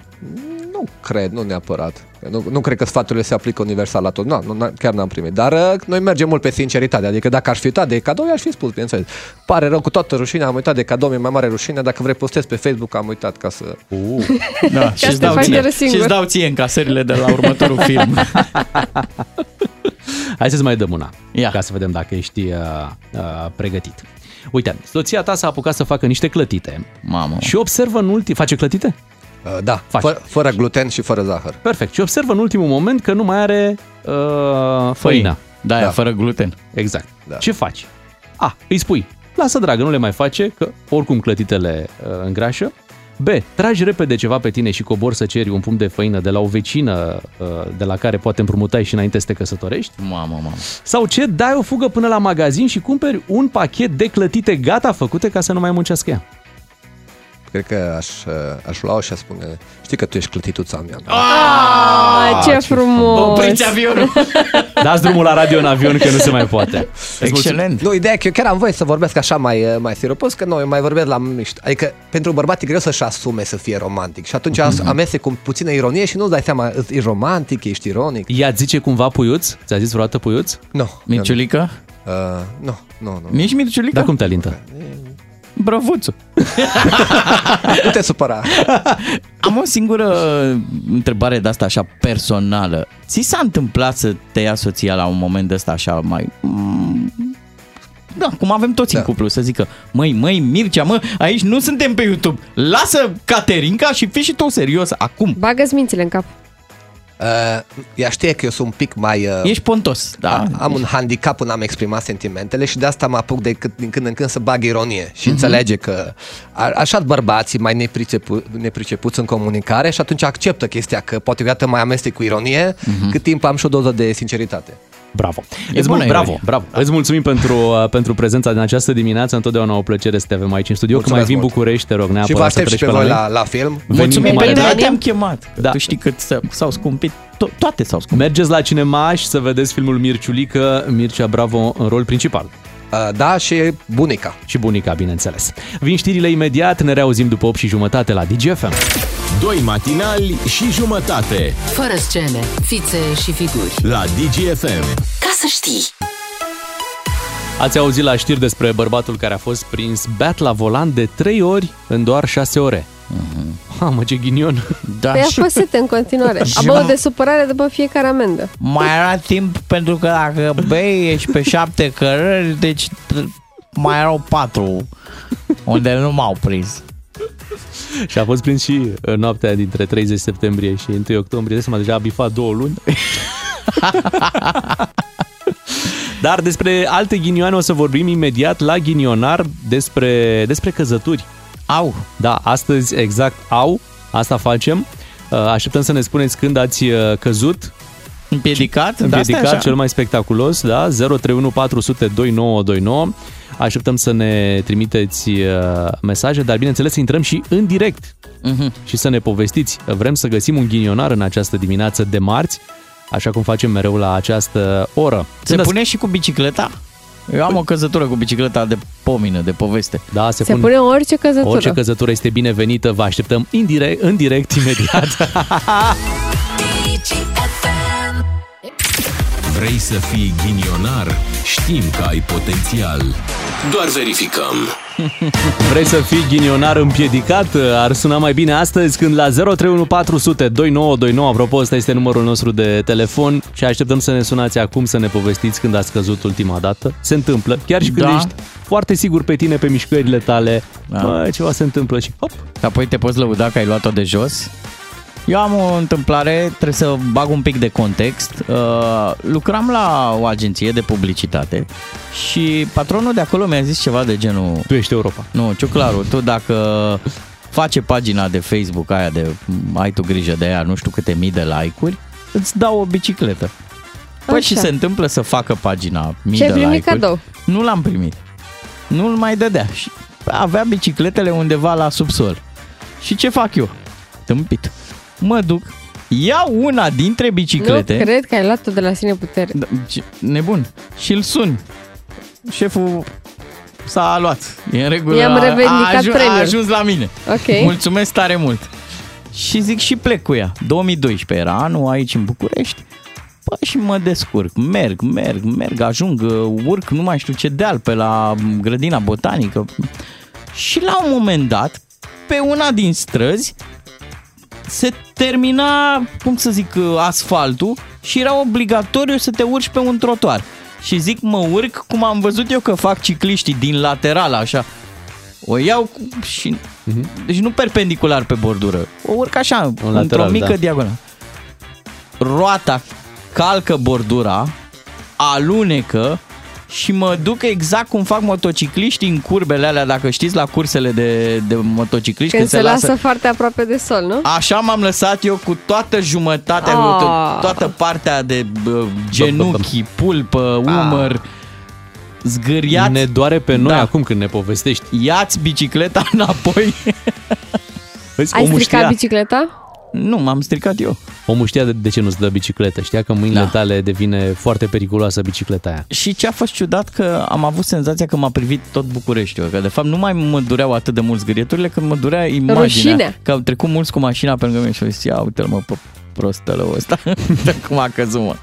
nu cred, nu neapărat. Nu, nu cred că sfaturile se aplică universal la tot. Nu, nu, n- chiar n-am primit. Dar uh, noi mergem mult pe sinceritate. Adică dacă aș fi uitat de cadou, i-aș fi spus, bineînțeles. Pare rău cu toată rușinea, am uitat de cadou, mi-e mai mare rușine. Dacă vrei postez pe Facebook, am uitat ca să... Uh. Da, și îți te dau, faci de ție, râs singur. și îți dau ție încasările de la următorul film. *laughs* Hai să-ți mai dăm una, Ia. ca să vedem dacă ești uh, uh, pregătit. Uite, soția ta s-a apucat să facă niște clătite Mamă. și observă în ultim... Face clătite? Uh, da, Faci. fără, fără gluten și fără zahăr. Perfect. Și observă în ultimul moment că nu mai are uh, făina. Da, Da. da, fără gluten. Exact. Da. Ce faci? A, îi spui, lasă dragă, nu le mai face, că oricum clătitele uh, îngrașă. B, tragi repede ceva pe tine și cobor să ceri un pumn de făină de la o vecină uh, de la care poate împrumutai și înainte să te căsătorești. Mamă, mamă. Sau ce, dai o fugă până la magazin și cumperi un pachet de clătite gata făcute ca să nu mai muncească ea. Cred că aș, aș lua și aș spune, știi că tu ești clătituța mea. Ah, ce frumos! Opriți avionul! *laughs* Dați drumul la radio în avion că nu se mai poate. Excelent! Nu, ideea e că eu chiar am voie să vorbesc așa mai, mai siropos, că noi mai vorbesc la mișto. Adică pentru bărbat e greu să-și asume să fie romantic și atunci mm-hmm. amestec cu puțină ironie și nu-ți dai seama, e romantic, ești ironic. Ea zice cumva puiuț? Ți-a zis vreodată puiuț? Nu. Mirciulică? Uh, nu, nu, nu. Nici Mirciulică? Dar cum te alintă? Brăvuțu. *laughs* nu te supăra. *laughs* Am o singură întrebare de asta așa personală. Ți s-a întâmplat să te ia soția la un moment de ăsta așa mai... mm, Da, cum avem toți da. în cuplu, să zică, măi, măi, Mircea, mă, aici nu suntem pe YouTube. Lasă Caterinca și fii și tu serios acum. Bagă-ți mințile în cap. Uh, ea știe că eu sunt un pic mai... Uh, Ești pontos, da. Am un handicap în a-mi exprima sentimentele și de asta mă apuc de cât, din când în când să bag ironie și Mhm. înțelege că a, așa bărbații mai nepricepu, nepricepuți în comunicare și atunci acceptă chestia că poate gata mai amestec cu ironie Mhm. cât timp am și o doză de sinceritate. Bravo. E Îți bună mul- bravo, ironie. bravo. Îți mulțumim pentru, uh, pentru prezența din această dimineață. Întotdeauna o plăcere să te avem aici în studio. Când mai Mulțumesc vin mult. București, te rog și vă neapărat să aștept și treci pe pe voi la la, noi. la film. Mulțumim, cu mare pentru drag. că te-am chemat. Că Da. Tu știi cât s- s-au scumpit. To- toate s-au scumpit. Mergeți la cinema și să vedeți filmul Mirciulică, Mircea Bravo în rol principal. Uh, da, și bunica. Și bunica, bineînțeles. Vin știrile imediat, ne reauzim după 8 și jumătate la DGFM. Doi matinali și jumătate Fără scene, fițe și figuri. la DGFM. Ca să știi! Ați auzit la știri despre bărbatul care a fost prins beat la volan de 3 ori în doar 6 ore. Mamă, ce ghinion! Da, Păi a și fost sete în continuare. Și A băut m- de supărare după fiecare amendă. mai era timp pentru că dacă bei ești pe șapte cărări, deci t- mai erau patru unde nu m-au prins. Și a fost prins și în noaptea dintre 30 septembrie și 1 octombrie. De seama, deja a bifat două luni. *laughs* Dar despre alte ghinioane o să vorbim imediat la ghinionar despre, despre căzături. Au. Da, astăzi exact au, asta facem. Uh, Așteptăm să ne spuneți când ați uh, căzut, Împiedicat? Da, asta e împiedicat, așa. cel mai spectaculos, da? 031 400 2929. Așteptăm să ne trimiteți uh, mesaje, dar bineînțeles să intrăm și în direct Mhm. și să ne povestiți. Vrem să găsim un ghinionar în această dimineață de marți, așa cum facem mereu la această oră. Se Când pune și cu bicicleta? Eu am o căzătură cu bicicleta de pomină, de poveste. Da, se, Se pun... pune orice căzătură. Orice căzătură este binevenită, vă așteptăm în direct, în direct imediat. *laughs* Vrei să fii ghinionar? Știm că ai potențial. Doar verificăm. *laughs* Vrei să fii ghinionar împiedicat? Ar suna mai bine astăzi când la 031 400 2929, apropo, ăsta este numărul nostru de telefon și așteptăm să ne sunați acum să ne povestiți când ați căzut ultima dată. Se întâmplă, chiar și când Da. ești foarte sigur pe tine, pe mișcările tale, Da. bă, ceva se întâmplă și hop, Și apoi te poți lăuda că ai luat-o de jos. Eu am o întâmplare, trebuie să bag un pic de context. Uh, lucram la o agenție de publicitate și patronul de acolo mi-a zis ceva de genul... tu ești Europa. Nu, Ciuclaru, tu dacă face pagina de Facebook aia de ai tu grijă de ea, nu știu câte mii de like-uri, îți dau o bicicletă. Păi Așa. și se întâmplă să facă pagina mii Ce ai de primit like-uri. cadou? Nu l-am primit. Nu-l mai dădea. Și avea bicicletele undeva la subsol. Și ce fac eu? Tâmpit. Mă duc, iau una dintre biciclete. Nu cred că ai luat-o de la sine putere. Da, ce- nebun. Și îl sun. Șeful s-a luat. E în regulă. I-am a- revendicat a, ajuns, premiul. a ajuns la mine. Ok. Mulțumesc tare mult. Și zic și plec cu ea. 2012 era anul aici în București. Păi și mă descurc, merg, merg, merg, ajung, uh, urc, nu mai știu ce deal pe la grădina botanică. Și la un moment dat, pe una din străzi, se termina, cum să zic, uh, asfaltul și era obligatoriu să te urci pe un trotuar. Și zic, mă urc cum am văzut eu că fac cicliștii din lateral, așa. O iau cu- și... Deci nu perpendicular pe bordură. O urc așa, într-o lateral, mică da. diagonală. Roata calcă bordura, alunecă și mă duc exact cum fac motocicliștii în curbele alea, dacă știți, la cursele de, de motocicliști. Când se lasă foarte aproape de sol, nu? Așa m-am lăsat eu cu toată jumătatea, Ah. to- toată partea de bă, genunchi, pulpă, umăr. Zgâriați. Ne doare pe noi Da. acum când ne povestești. Iați bicicleta *laughs* înapoi. Vezi, Ai omul stricat știa, bicicleta? Nu, m-am stricat eu. omul știa de, de ce nu-ți dă bicicletă. Știa că mâinile Da. tale devine foarte periculoasă bicicleta aia. Și ce a fost ciudat că am avut senzația că m-a privit tot Bucureștiul, că de fapt nu mai mă dureau atât de mult zgârieturile, că mă durea imaginea. Rușine. Că au trecut mulți cu mașina pe lângă mine și au zis, ia uite-l mă pe prostălău ăsta, Uite *laughs* cum a căzut mă.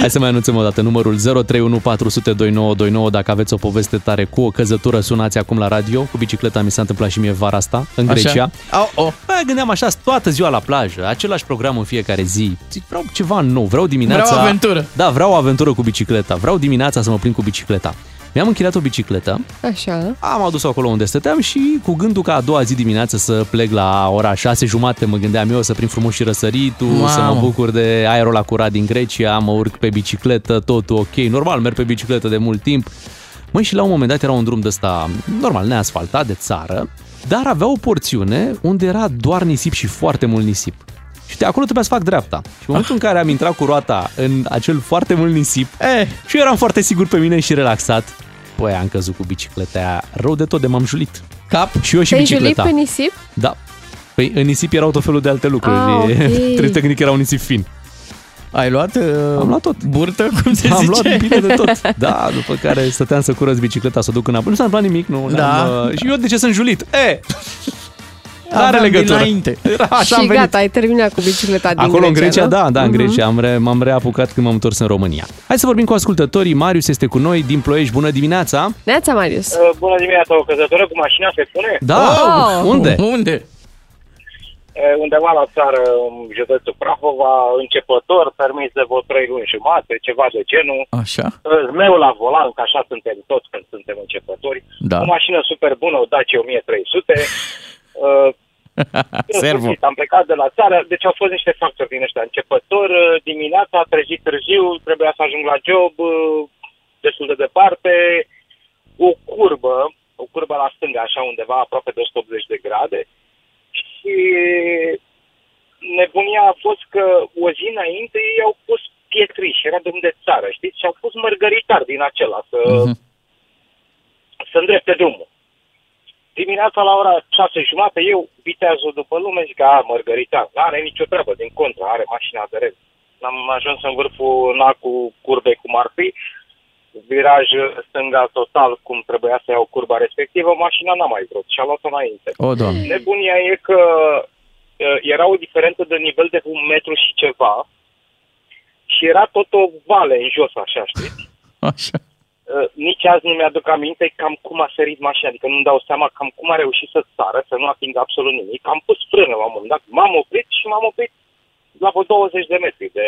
Hai să mai anunțăm o dată numărul 031 400 2929 dacă aveți o poveste tare cu o căzătură, sunați acum la radio. Cu bicicleta mi s-a întâmplat și mie vara asta, în Așa? Grecia. Au, oh. Bă, gândeam așa, toată ziua la plajă, același program în fiecare zi. Zic, vreau ceva nou, vreau dimineața... Vreau aventură. Da, vreau o aventură cu bicicleta, vreau dimineața să mă plimb cu bicicleta. Mi-am închiriat o bicicletă, Așa. am adus-o acolo unde stăteam și cu gândul că a doua zi dimineață să plec la ora 6 jumate, mă gândeam eu să prind frumos și răsăritul, Mamă. să mă bucur de aerul la curat din Grecia, mă urc pe bicicletă, totul ok, normal, merg pe bicicletă de mult timp. Măi, și la un moment dat era un drum de ăsta, normal, neasfaltat, de țară, dar avea o porțiune unde era doar nisip și foarte mult nisip. Și de acolo trebuia să fac dreapta. Și în momentul în care am intrat cu roata în acel foarte mult nisip, Eh, și eu eram foarte sigur pe mine și relaxat, Păi, am căzut cu bicicleta aia rău de tot de m-am julit. Cap? Și eu și Te-ai julit bicicleta. pe nisip? Da. Păi în nisip erau tot felul de alte lucruri. Ah, ok. *laughs* Trebuie tehnic era un nisip fin. ai luat, uh, Am luat tot. burtă, cum se Am zice? luat bine de tot. *laughs* Da, după care stăteam să curăț bicicleta, să o duc înapoi. Nu s-a întâmplat nimic, nu. Da. n-am, uh, Și eu de ce sunt julit? E! Are Aveam legătură. dinainte. *laughs* Era așa și am venit. gata, ai terminat cu bicicleta din Acolo în Grecia, nu? da, da, în Mhm. Grecia. Am re, m-am reapucat când m-am întors în România. Hai să vorbim cu ascultătorii. Marius este cu noi din Ploiești. Bună dimineața! Neața, Marius. Uh, Bună dimineața, o căzătură cu mașina se pune? Da! Oh! Unde? Unde? Uh, Undeva la țară, în județul Prahova, începător, permis de vreo 3 luni jumate, ceva de genul. Așa? Uh, Zmeu la volan, că așa suntem toți când suntem începători. Da. O mașină super bună, o Dacia 1300. *laughs* Uh, în Servo. sfârșit, am plecat de la țară, deci au fost niște factori din ăștia. Începător, uh, dimineața, a trezit târziu, trebuia să ajung la job, uh, destul de departe, o curbă, o curbă la stânga, așa undeva, aproape de 180 de grade. Și nebunia a fost că o zi înainte ei au pus pietriș, era drum de țară, știți? Și au pus mărgăritar din acela să, Mhm. să îndrepte drumul. Dimineața la ora 6 jumate, eu viteazul după lume, zic, a, Mărgărita, nu are nicio treabă, din contră, are mașina de rez. Am ajuns în vârful nacul curbei cum ar fi, viraj stânga total cum trebuia să iau curba respectivă, mașina n-a mai vrut și a luat-o înainte. O, doamne. Nebunia e că uh, era o diferență de nivel de un metru și ceva și era tot o vale în jos, așa, știți? *laughs* Așa. Uh, nici azi nu mi-aduc aminte cam cum a sărit mașina, adică nu-mi dau seama cam cum a reușit să sară, să nu atingă absolut nimic. Am pus frână la un moment dat, m-am oprit și m-am oprit la vreo 20 de metri de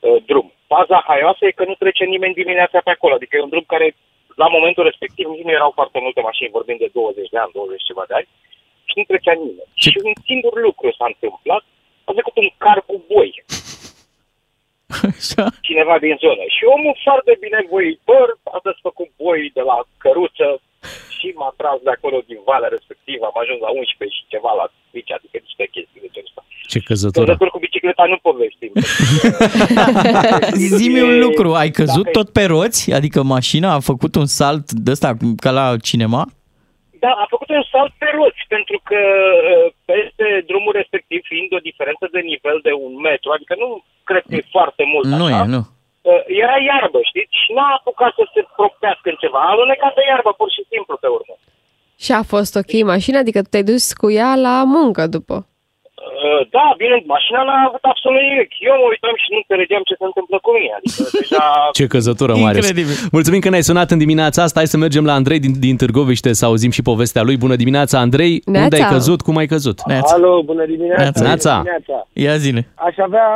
uh, drum. Faza haioasă e că nu trece nimeni dimineața pe acolo, adică e un drum care la momentul respectiv nici nu erau foarte multe mașini, vorbim de 20 de ani, 20 ceva de ani, și nu trecea nimeni. Ce- Și un singur lucru s-a întâmplat, a trecut un car cu boi Așa. cineva din zonă. Și omul foarte binevoitor a desfăcut boi de la căruță și m-a tras de acolo din valea respectivă. Am ajuns la 11 și ceva la mici, adică niște chestii de genul ăsta. Ce căzătură. Căzători cu bicicleta nu povestim. *laughs* *laughs* Zi-mi un lucru, ai căzut Dacă- tot pe roți? Adică mașina a făcut un salt de ăsta ca la cinema? Da, a făcut un salt pe roți, pentru că uh, peste drumul respectiv, fiind o diferență de nivel de un metru, adică nu cred că e foarte mult Nu așa, e, nu. uh, era iarbă, știți? Și n-a apucat să se propească în ceva. A alunecat de iarbă, pur și simplu, pe urmă. Și a fost ok mașina? Adică tu te-ai dus cu ea la muncă după. Uh, Da, bine, mașina n-a avut absolut nimic. Eu mă uitam și nu înțelegeam ce se întâmplă cu mine. Adică *laughs* deja... Ce căzătură, Marius. Incredibil. Mulțumim că ne-ai sunat în dimineața asta. Hai să mergem la Andrei din, din Târgoviște să auzim și povestea lui. Bună dimineața, Andrei. Neața. Unde ai căzut? Cum ai căzut? Neața. Alo, bună dimineața. Neața. bună Neața. dimineața. Ia zile. Aș avea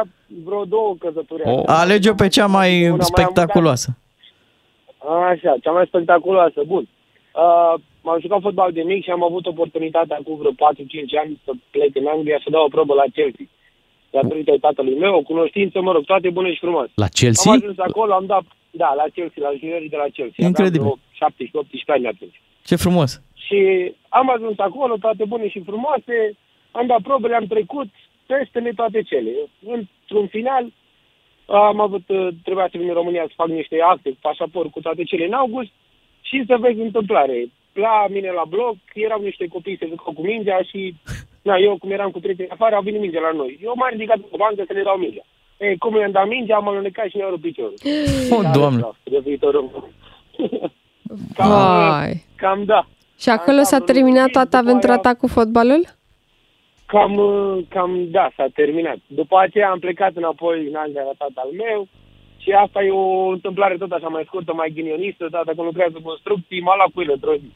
vreo două căzături. Oh. Alege-o pe cea mai Una mai spectaculoasă. Așa, cea mai spectaculoasă, bun. Uh, m-am jucat fotbal de mic și am avut oportunitatea acum vreo 4-5 ani să plec în Anglia să dau o probă la Chelsea. Datorită tatălui meu, o cunoștință, mă rog, toate bune și frumoase. La Chelsea? Am ajuns acolo, am dat, da, la Chelsea, la juniorii de la Chelsea. Incredibil. Aveam vreo 17-18 ani atunci. Ce frumos. Și am ajuns acolo, toate bune și frumoase, am dat probele, am trecut, testele, toate cele. Într-un final, Am avut, uh, trebuia să vin în România să fac niște acte cu pașaport, cu toate cele în august și să vezi întâmplare. La mine la bloc erau niște copii se jucau cu mingea și na, eu cum eram cu prietenii afară, au venit mingea la noi. Eu m-am ridicat pe bancă să le dau mingea. Ei, cum i-am dat mingea, am alunecat și mi-au rupt piciorul. Oh, Doamne. De viitorul. *laughs* cam, Vai. cam da. Și acolo s-a terminat toată aventura ta cu fotbalul? Cam, uh, cam da, s-a terminat. După aceea am plecat înapoi în Anglia la tatăl meu și asta e o întâmplare tot așa mai scurtă, mai ghinionistă, tata când lucrează în construcții, m-a luat cu el într-o zi.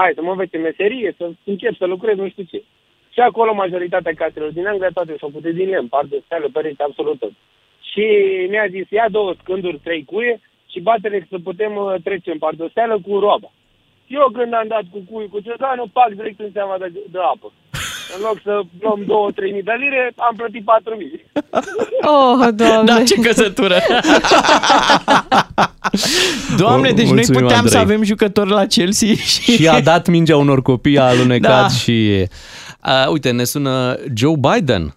Hai să mă învețe meserie, să încep să lucrez, nu știu ce. Și acolo majoritatea caselor din Anglia, toate s-au putut din lemn, par de steală, părinți, absolut tot. Și mi-a zis, ia două scânduri, trei cuie și bate să putem uh, trece în pardoseală cu roaba. Eu când am dat cu cui cu ciocanul, pac direct în seama de, de apă. În loc să luăm 2-3 mii de lire, am plătit 4 mii. Oh, *laughs* doamne! Da, ce căsătură! *laughs* Doamne, O- deci noi mulțumim, puteam să Andrei. avem jucători la Chelsea *laughs* și... Și a dat mingea unor copii, a alunecat Da. și... Uh, uite, ne sună Joe Biden.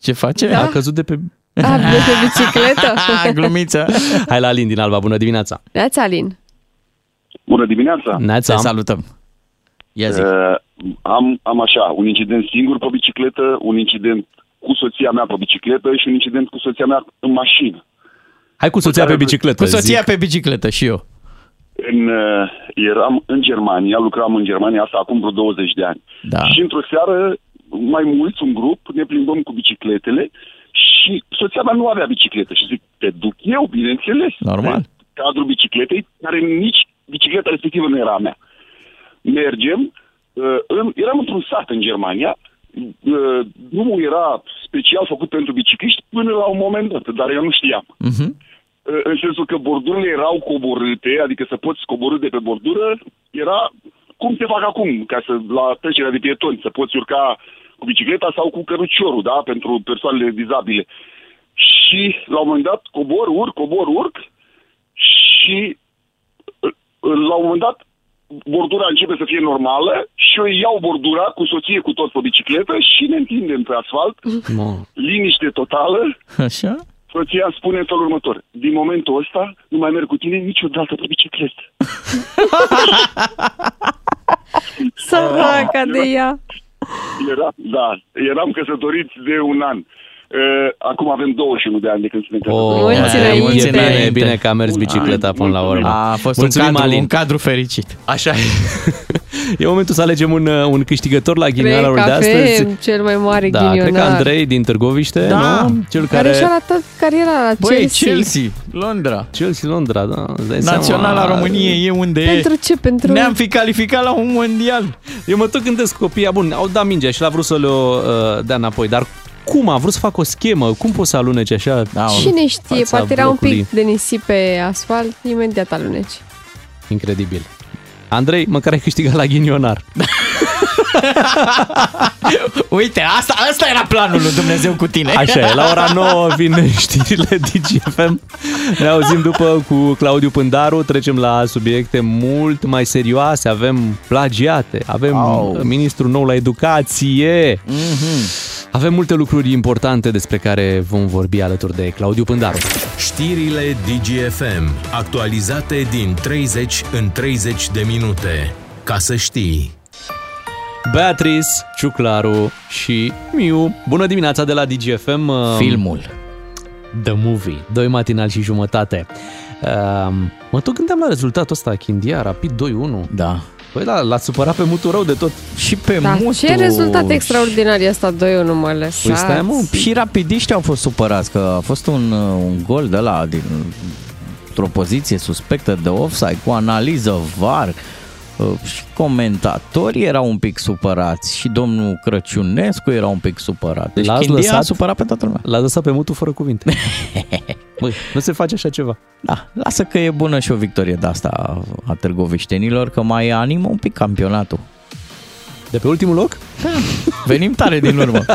Ce face? A căzut de pe... A, de pe bicicletă? Glumiță. Hai la Alin din Alba, bună dimineața! Neața, Alin. Bună dimineața! Neața. Te salutăm. Ia zi. Uh, am, am așa, un incident singur pe bicicletă, un incident cu soția mea pe bicicletă și un incident cu soția mea în mașină. Hai cu soția pe bicicletă. Cu soția zic. pe bicicletă și eu. În, uh, eram în Germania, lucram în Germania asta acum vreo 20 de ani. Da. Și într-o seară, mai mulți, un grup, ne plimbăm cu bicicletele și soția mea nu avea bicicletă. Și zic, te duc eu, bineînțeles. Normal. În cadrul bicicletei, care nici bicicleta respectivă nu era a mea. Mergem, uh, în, eram într-un sat în Germania, uh, drumul era special făcut pentru bicicliști până la un moment dat, dar eu nu știam. Mhm. Uh, în sensul că bordurile erau coborâte, adică să poți coborâ de pe bordură, era cum se fac acum, ca să la trecerea de pietoni, să poți urca cu bicicleta sau cu căruciorul, da, pentru persoanele dizabile. Și la un moment dat cobor, urc, cobor, urc și uh, uh, la un moment dat bordura începe să fie normală și eu iau bordura cu soție, cu tot pe bicicletă și ne întindem pe asfalt, Mă. liniște totală, Așa? Soția îmi spune în felul următor. Din momentul ăsta nu mai merg cu tine niciodată pe bicicletă. Săraca de ea. Era, da, eram căsătoriți de un an. Uh, Acum avem 21 de ani de când suntem Oh, Mulți e înainte. bine, e bine că a mers bicicleta până la urmă. A fost Mulțumim, un cadru, Alin. un cadru fericit. Așa e. *laughs* E momentul să alegem un, uh, un câștigător la Cred ghinionarul că de astăzi. avem cel mai mare Da, ghinionar. cred că Andrei din Târgoviște, Da. nu? Cel Care care... și-a arătat cariera la Băi, Chelsea. Chelsea, Londra. Chelsea Londra, da. îți dai Naționala seama. României e unde Pentru e. ce? Pentru... Ne-am fi calificat la un mondial. Eu mă tot gândesc copiii, bun, au dat mingea și l-a vrut să le uh, dea înapoi, dar cum a vrut să facă o schemă? Cum poți să aluneci așa? Da, Cine știe, fața poate era un blocului? pic de nisip pe asfalt, imediat aluneci. Incredibil. Andrei, măcar ai câștigat la ghinionar. *laughs* Uite, asta, asta era planul lui Dumnezeu cu tine. Așa e, la ora 9 vin știrile DGFM. Ne auzim după cu Claudiu Pândaru, trecem la subiecte mult mai serioase, avem plagiate, avem Au. ministrul nou la educație, Mhm. Avem multe lucruri importante despre care vom vorbi alături de Claudiu Pândaru. Știrile DGFM, actualizate din 30 în 30 de minute. Ca să știi. Beatrice, Ciuclaru și Miu. Bună dimineața de la DGFM. uh, Filmul. The Movie. Doi matinal și jumătate. Uh, mă tot gândeam la rezultatul ăsta, Chindia, rapid 2-1. Da. Păi da, l-a supărat pe mutul rău de tot. Și pe Da, Mutu. ce rezultat extraordinar e asta 2-1, mă lăsați. Păi stai, mă, un pic. Și rapidiști au fost supărați că a fost un, uh, un gol de la din, într-o poziție suspectă de offside cu analiză VAR uh, și comentatorii erau un pic supărați și domnul Crăciunescu era un pic supărat. Deci L-ați Chindia a lăsat? supărat pe toată lumea. L-a lăsat pe mutul fără cuvinte. *laughs* Băi, nu se face așa ceva. Da, lasă că e bună și o victorie de asta a târgoviștenilor, că mai animă un pic campionatul. De pe ultimul loc? Venim tare din urmă. *laughs*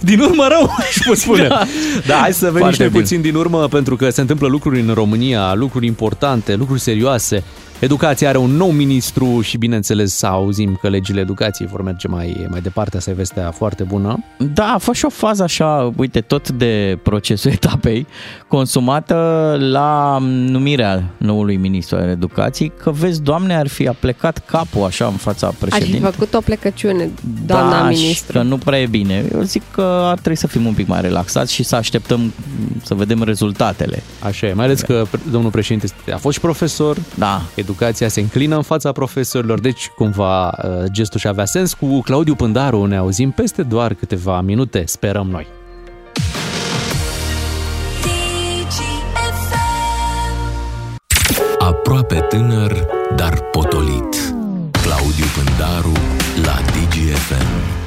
Din urmă rău, își pot spune. Da, da hai să venim Foarte și noi bine. puțin din urmă, pentru că se întâmplă lucruri în România, lucruri importante, lucruri serioase. Educația are un nou ministru și bineînțeles să auzim că legile educației vor merge mai, mai departe, asta e vestea foarte bună. Da, a fost și o fază așa, uite, tot de procesul *laughs* etapei, consumată la numirea noului ministru al educației, că vezi, doamne, ar fi aplecat capul așa în fața Aș fi președintelui. făcut o plecăciune, doamna da, ministru. și că nu prea e bine. Eu zic că ar trebui să fim un pic mai relaxați și să așteptăm să vedem rezultatele. Așa e, mai ales că pre- domnul președinte a fost și profesor, da. Educația se înclină în fața profesorilor, deci cumva uh, gestul și avea sens. Cu Claudiu Pândaru ne auzim peste doar câteva minute, sperăm noi. Aproape tânăr, dar potolit. Claudiu Pândaru la DGFM.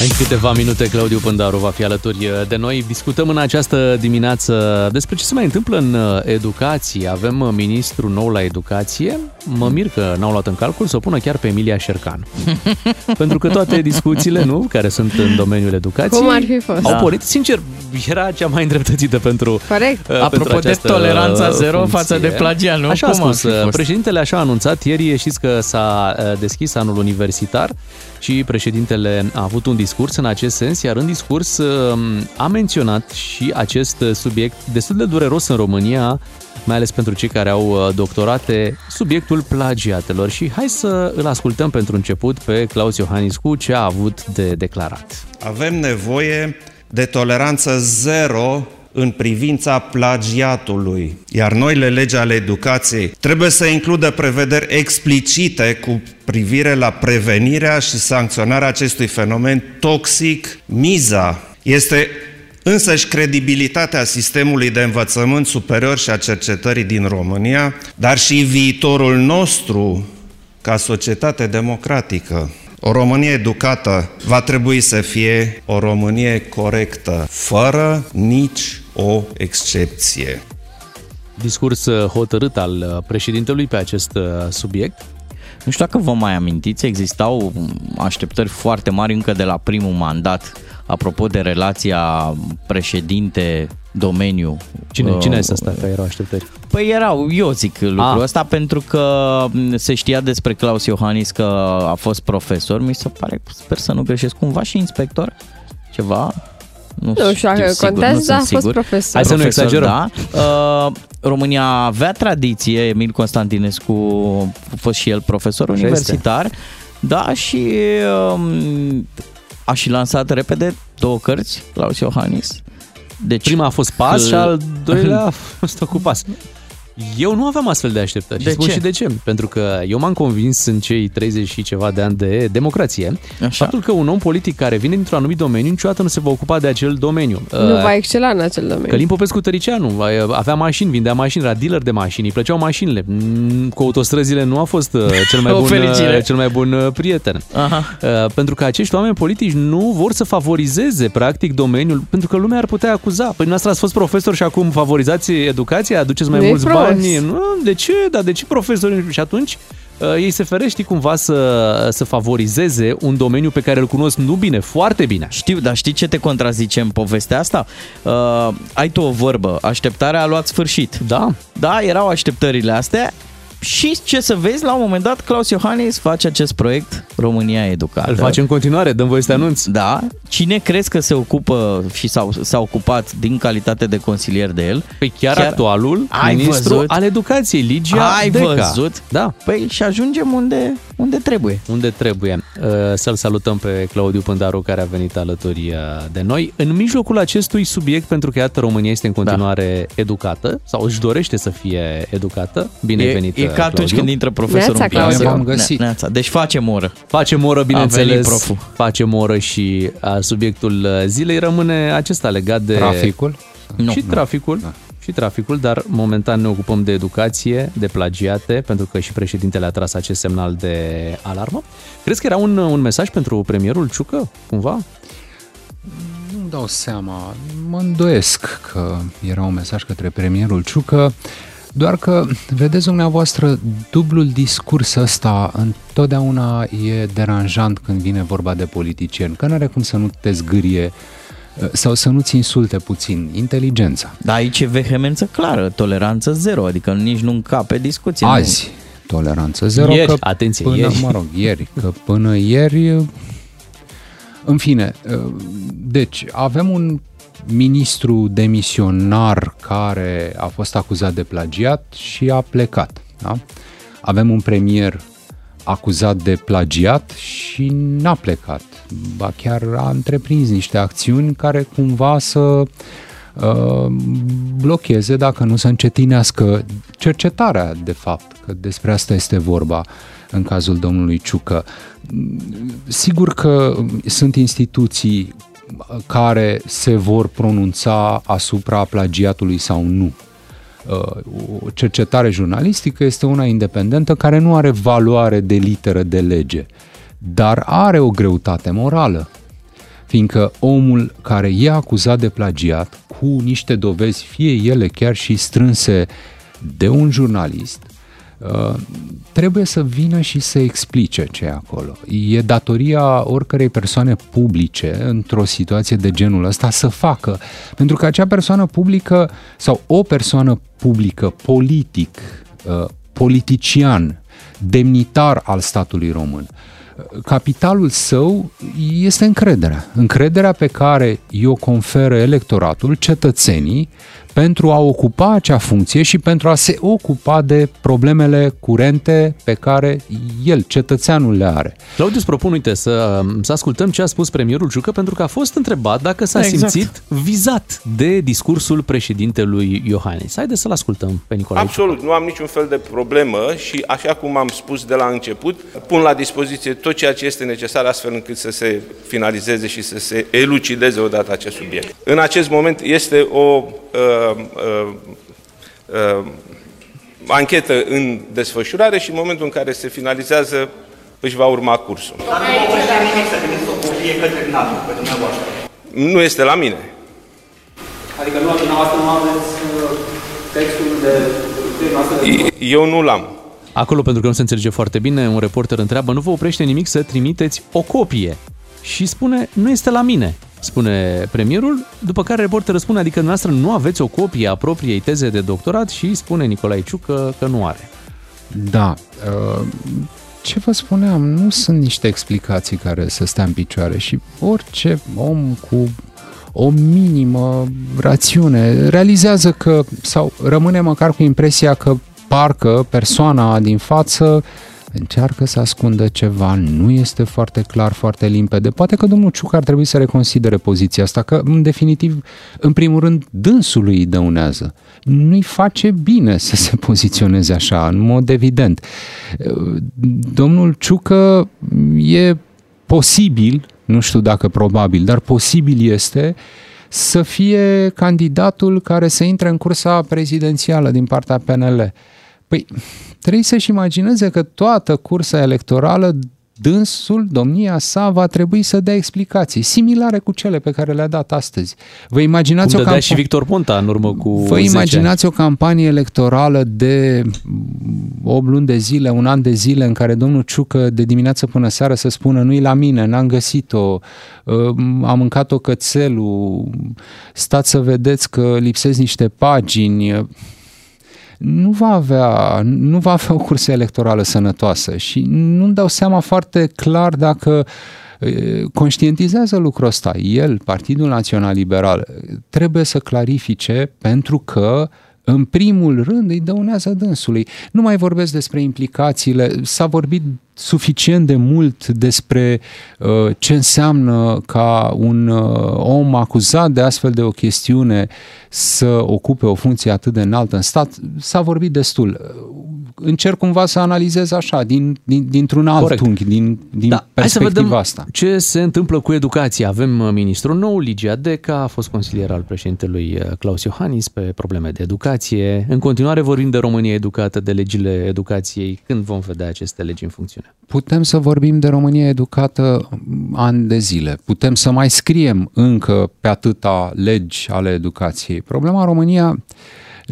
În câteva minute Claudiu Pândaru va fi alături uh, de noi. Discutăm în această dimineață despre ce se mai întâmplă în uh, educație. Avem uh, ministru nou la educație. Mă mir că n-au luat în calcul să o pună chiar pe Emilia Șercan. *laughs* Pentru că toate discuțiile, nu, care sunt în domeniul educației, Cum ar fi fost? au Da. pornit, sincer, era cea mai îndreptățită pentru Corect. uh, Apropo pentru de această toleranța zero funcție. față de plagiat, nu? Așa a Cum ar spus. fi fost? Președintele așa a anunțat ieri, știți că s-a uh, deschis anul universitar și președintele a avut un discurs în acest sens, iar în discurs uh, a menționat și acest uh, subiect destul de dureros în România, mai ales pentru cei care au uh, doctorate, subiectul plagiatelor. Și hai să îl ascultăm pentru început pe Claus Iohannis cu ce a avut de declarat. Avem nevoie de toleranță zero în privința plagiatului. Iar noile legi ale educației trebuie să includă prevederi explicite cu privire la prevenirea și sancționarea acestui fenomen toxic. Miza este însăși credibilitatea sistemului de învățământ superior și a cercetării din România, dar și viitorul nostru ca societate democratică. O Românie educată va trebui să fie o Românie corectă, fără nici o excepție. Discurs uh, hotărât al uh, președintelui pe acest uh, subiect. Nu știu dacă vă mai amintiți, existau așteptări foarte mari încă de la primul mandat apropo de relația președinte-domeniu. Cine, Uh, cine este asta că erau așteptări? Păi erau, eu zic lucrul Ah. ăsta pentru că se știa despre Claus Iohannis că a fost profesor, mi se pare, sper să nu greșesc, cumva și inspector, ceva. Nu, Nu știu dacă sigur, contează, nu sunt dar a fost sigur. profesor. Hai să nu Profesor, exagerăm. Da. Uh, România avea tradiție, Emil Constantinescu a fost și el profesor Așa universitar, da, și um, a și lansat repede două cărți, Claus Iohannis. Deci, Prima a fost pas că- și al doilea *laughs* a fost cu pas. Eu nu aveam astfel de așteptări. De și spun ce? și de ce. Pentru că eu m-am convins în cei 30 și ceva de ani de democrație Așa. faptul că un om politic care vine dintr-un anumit domeniu niciodată nu se va ocupa de acel domeniu. Nu Uh, va excela în acel domeniu. Călin Popescu Tăricianu avea mașini, vindea mașini, era dealer de mașini, îi plăceau mașinile. Mm, Cu autostrăzile nu a fost uh, *laughs* cel mai O bun, fericire. uh, cel mai bun uh, prieten. Aha. Uh, Pentru că acești oameni politici nu vor să favorizeze practic domeniul, pentru că lumea ar putea acuza. Păi noastră ați fost profesor și acum favorizați educația, aduceți mai Nu e mulți frumos. Bani. Nu, de ce? Dar de ce profesori? Și atunci uh, ei se feresc, știi, cumva să, să favorizeze un domeniu pe care îl cunosc nu bine, foarte bine. Știu, dar știi ce te contrazice în povestea asta? Uh, ai tu o vorbă, așteptarea a luat sfârșit. Da. Da, erau așteptările astea și ce să vezi, la un moment dat Claus Iohannis face acest proiect România Educată. Îl face în continuare, dăm voie să te anunț. Da. Cine crezi că se ocupă și s-a, s-a ocupat din calitate de consilier de el? Păi chiar, chiar actualul Ai ministru văzut? al educației, Ligia Ai Deca. văzut? Da. Păi și ajungem unde, unde trebuie. Unde trebuie. Uh, Să-l salutăm pe Claudiu Pândaru care a venit alături uh, de noi. În mijlocul acestui subiect, pentru că iată România este în continuare da. educată sau își dorește să fie educată. Bine ai e, venit, e uh, ca atunci Claudiu. când intră profesorul Neața, în clasă. Claudiu. V-am găsit. Ne- neața. Deci facem oră. Facem oră, venit bineînțeles. proful. Facem oră și uh, subiectul uh, zilei rămâne acesta legat de... Traficul? Nu. și traficul. Și traficul, dar momentan ne ocupăm de educație, de plagiate, pentru că și președintele a tras acest semnal de alarmă. Crezi că era un, un mesaj pentru premierul Ciucă, cumva? Nu dau seama, mă îndoiesc că era un mesaj către premierul Ciucă, doar că, vedeți dumneavoastră, dublul discurs ăsta întotdeauna e deranjant când vine vorba de politicieni, că nu are cum să nu te zgârie uh, sau să nu-ți insulte puțin inteligența. Dar aici e vehemență clară, toleranță zero, adică nici nu încape discuție. Azi, toleranță zero. Ieri, că atenție, până, ieri. Mă rog, ieri, că până ieri... În fine, deci avem un ministru demisionar care a fost acuzat de plagiat și a plecat. Da? Avem un premier acuzat de plagiat și n-a plecat. Ba chiar a întreprins niște acțiuni care cumva să uh, blocheze, dacă nu să încetinească cercetarea, de fapt, că despre asta este vorba în cazul domnului Ciucă. Sigur că sunt instituții care se vor pronunța asupra plagiatului sau nu. Uh, O cercetare jurnalistică este una independentă care nu are valoare de literă de lege, dar are o greutate morală. Fiindcă omul care e acuzat de plagiat cu niște dovezi, fie ele chiar și strânse de un jurnalist, uh, trebuie să vină și să explice ce e acolo. E datoria oricărei persoane publice într-o situație de genul ăsta să facă. Pentru că acea persoană publică sau o persoană publică, politic, uh, politician, demnitar al statului român, capitalul său este încrederea. Încrederea pe care i-o conferă electoratul, cetățenii, pentru a ocupa acea funcție și pentru a se ocupa de problemele curente pe care el, cetățeanul, le are. Claudiu, îți propun, uite, să, să ascultăm ce a spus premierul Ciucă, pentru că a fost întrebat dacă s-a Exact. simțit vizat de discursul președintelui Iohannis. Haideți să-l ascultăm pe Nicolae Ciucă. Absolut, nu am niciun fel de problemă și așa cum am spus de la început, pun la dispoziție tot ceea ce este necesar astfel încât să se finalizeze și să se elucideze odată acest subiect. În acest moment este o uh, uh, uh, anchetă în desfășurare și în momentul în care se finalizează își va urma cursul. Dar nu oprește nimic să trimiteți o copie către NATO, pe dumneavoastră. Nu este la mine. Adică nu, dumneavoastră nu aveți uh, textul de dumneavoastră de Eu nu l-am. Acolo, pentru că nu se înțelege foarte bine, un reporter întreabă, nu vă oprește nimic să trimiteți o copie? Și spune, nu este la mine, spune premierul, după care reporterul răspunde, adică dumneavoastră nu aveți o copie a propriei teze de doctorat și spune Nicolae Ciucă că nu are. Da. uh, Ce vă spuneam, nu sunt niște explicații care să stea în picioare și orice om cu o minimă rațiune realizează că sau rămâne măcar cu impresia că parcă persoana din față încearcă să ascundă ceva, nu este foarte clar, foarte limpede. Poate că domnul Ciuc ar trebui să reconsidere poziția asta, că în definitiv, în primul rând, dânsului îi dăunează. Nu-i face bine să se poziționeze așa, în mod evident. Domnul Ciucă e posibil, nu știu dacă probabil, dar posibil este să fie candidatul care să intre în cursa prezidențială din partea PNL. Păi, trebuie să-și imagineze că toată cursa electorală dânsul, domnia sa, va trebui să dea explicații similare cu cele pe care le-a dat astăzi. Vă imaginați Cum o dădea campa- și Victor Ponta în urmă cu Vă 10 imaginați o campanie electorală de 8 luni de zile, un an de zile, în care domnul Ciucă de dimineață până seară să spună nu-i la mine, n-am găsit-o, uh, am mâncat-o cățelul, stați să vedeți că lipsesc niște pagini, nu va avea, nu va avea o cursă electorală sănătoasă și nu-mi dau seama foarte clar dacă e, conștientizează lucrul ăsta. El, Partidul Național Liberal, trebuie să clarifice pentru că în primul rând îi dăunează dânsului. Nu mai vorbesc despre implicațiile, s-a vorbit suficient de mult despre uh, ce înseamnă ca un uh, om acuzat de astfel de o chestiune să ocupe o funcție atât de înaltă în stat. S-a vorbit destul. Încerc cumva să analizez așa, din, din, dintr-un alt Corect. unghi, din, din Da, hai să perspectiva vedem asta. ce se întâmplă cu educația. Avem uh, ministrul nou, Ligia Deca, a fost consilier al președintelui uh, Claus Iohannis pe probleme de educație. În continuare vorbim de România educată, de legile educației. Când vom vedea aceste legi în funcțiune? Putem să vorbim de România educată ani de zile. Putem să mai scriem încă pe atâta legi ale educației. Problema în România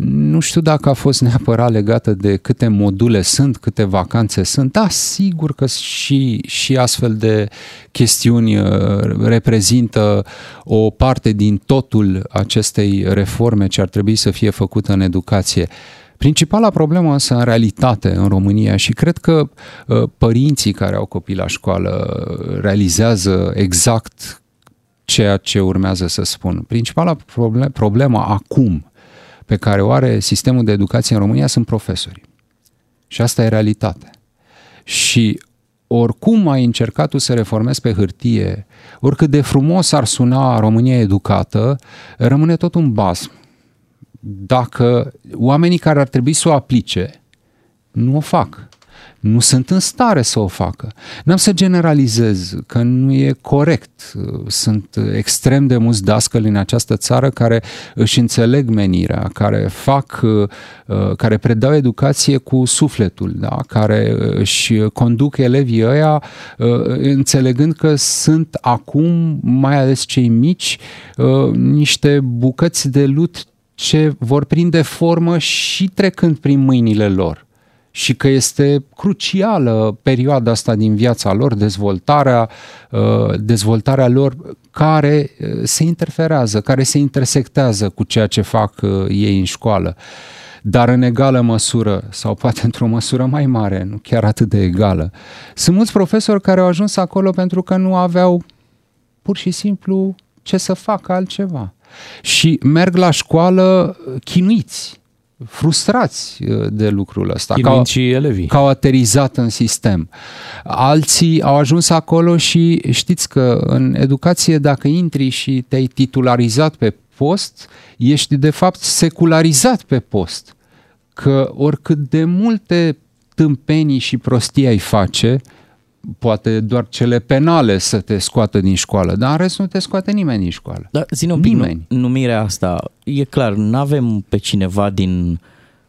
Nu știu dacă a fost neapărat legată de câte module sunt, câte vacanțe sunt. Da, sigur că și, și astfel de chestiuni uh, reprezintă o parte din totul acestei reforme ce ar trebui să fie făcută în educație. Principala problemă însă în realitate în România și cred că uh, părinții care au copii la școală realizează exact ceea ce urmează să spun. Principala problem, problemă acum pe care o are sistemul de educație în România sunt profesori. Și asta e realitate. Și oricum ai încercat tu să reformezi pe hârtie, oricât de frumos ar suna România educată, rămâne tot un basm. Dacă oamenii care ar trebui să o aplice nu o fac nu sunt în stare să o facă. N-am să generalizez că nu e corect. Sunt extrem de mulți dascăli în această țară care își înțeleg menirea, care fac, uh, care predau educație cu sufletul, da? care își conduc elevii ăia uh, înțelegând că sunt acum, mai ales cei mici, uh, niște bucăți de lut ce vor prinde formă și trecând prin mâinile lor și că este crucială perioada asta din viața lor, dezvoltarea, uh, dezvoltarea lor care uh, se interferează, care se intersectează cu ceea ce fac uh, ei în școală. Dar în egală măsură, sau poate într-o măsură mai mare, nu chiar atât de egală, sunt mulți profesori care au ajuns acolo pentru că nu aveau pur și simplu ce să facă altceva. Și merg la școală chinuiți, frustrați uh, de lucrul ăsta. Chinuind ca, și elevii. Că au aterizat în sistem. Alții au ajuns acolo și știți că în educație dacă intri și te-ai titularizat pe post, ești de fapt secularizat pe post. Că oricât de multe tâmpenii și prostii ai face, poate doar cele penale să te scoată din școală, dar în rest nu te scoate nimeni din școală. Dar ține un pic nimeni. numirea asta. E clar, nu avem pe cineva din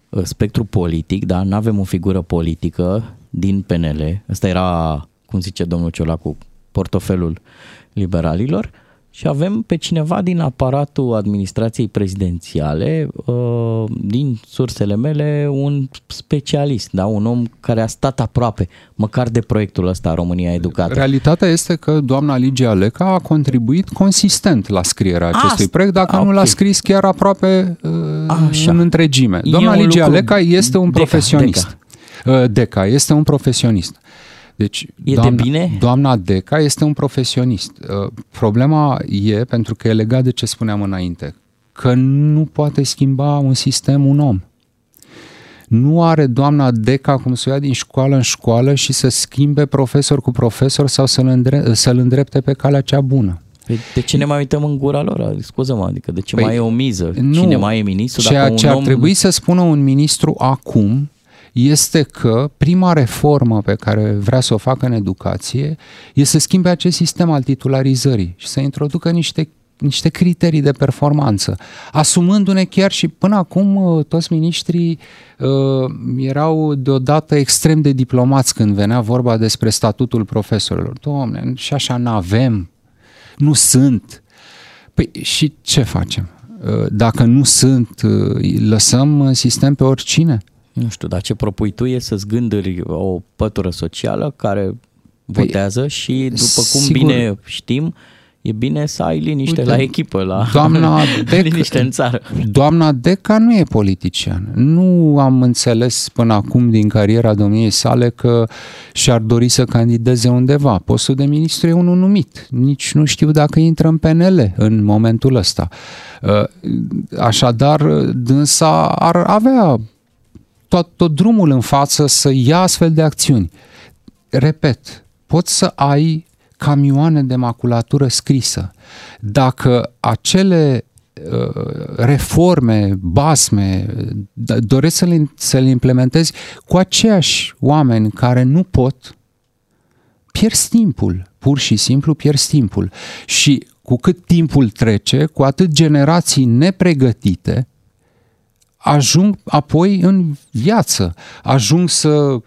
uh, spectru politic, da? nu avem o figură politică din PNL. Ăsta era, cum zice domnul Ciolacu, portofelul liberalilor și avem pe cineva din aparatul administrației prezidențiale, uh, din sursele mele, un specialist, da? un om care a stat aproape, măcar de proiectul ăsta România Educată. Realitatea este că doamna Ligia Leca a contribuit consistent la scrierea acestui proiect, dacă okay. nu l-a scris chiar aproape uh, Așa. în întregime. Doamna Ligia Leca este un Deca, profesionist. Deca. Deca este un profesionist. Deci, e doamna, de bine? Doamna Deca este un profesionist. Uh, problema e, pentru că e legat de ce spuneam înainte, că nu poate schimba un sistem un om. Nu are doamna Deca cum să o ia din școală în școală și să schimbe profesor cu profesor sau să-l, îndre- să-l îndrepte pe calea cea bună. Păi de ce ne mai uităm în gura lor? Scuză-mă, adică de ce păi, mai e o miză? Nu, Cine mai e ministru? Ceea dacă un ce ar om... trebui să spună un ministru acum este că prima reformă pe care vrea să o facă în educație este să schimbe acest sistem al titularizării și să introducă niște niște criterii de performanță, asumându-ne chiar și până acum uh, toți miniștrii uh, erau deodată extrem de diplomați când venea vorba despre statutul profesorilor. Doamne, și așa n-avem, nu sunt. Păi și ce facem? Uh, dacă nu sunt, uh, lăsăm sistem pe oricine? Nu știu, dar ce propui tu e să zgândări o pătură socială care păi, votează și după cum sigur. bine știm, e bine să ai liniște Uite, la echipă, la doamna *laughs* Deca, liniște în țară. Doamna Deca nu e politician. Nu am înțeles până acum din cariera domniei sale că și-ar dori să candideze undeva. Postul de ministru e unul numit. Nici nu știu dacă intră în PNL în momentul ăsta. Așadar, dânsa ar avea tot, tot drumul în față să ia astfel de acțiuni. Repet, poți să ai camioane de maculatură scrisă. Dacă acele uh, reforme, basme, doresc să le, să le implementezi cu aceiași oameni care nu pot, pierzi timpul, pur și simplu pierzi timpul. Și cu cât timpul trece, cu atât generații nepregătite ajung apoi în viață, ajung să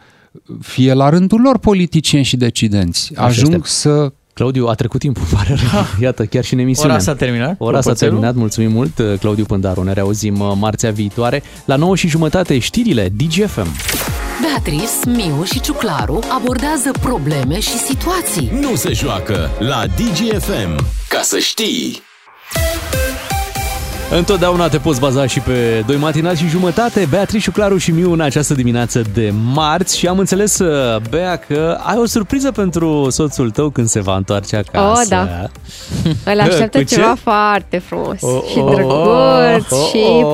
fie la rândul lor politicieni și decidenți, ajung să Claudiu, a trecut timpul, *laughs* pare rău. Iată, chiar și în emisiune. Ora s-a terminat? Ora s-a Clopoțelul? terminat, mulțumim mult, uh, Claudiu Pândaru. Ne reauzim uh, marțea viitoare la 9 și jumătate știrile DGFM. Beatrice, Miu și Ciuclaru abordează probleme și situații. Nu se joacă la DGFM. Ca să știi! Întotdeauna te poți baza și pe doi matinali și jumătate, Beatrice, Claru și Miu în această dimineață de marți și am înțeles, uh, Bea, că ai o surpriză pentru soțul tău când se va întoarce acasă. Oh, da. *laughs* Îl așteaptă Cu ce? ceva foarte frumos Oh, și oh, drăguț oh, și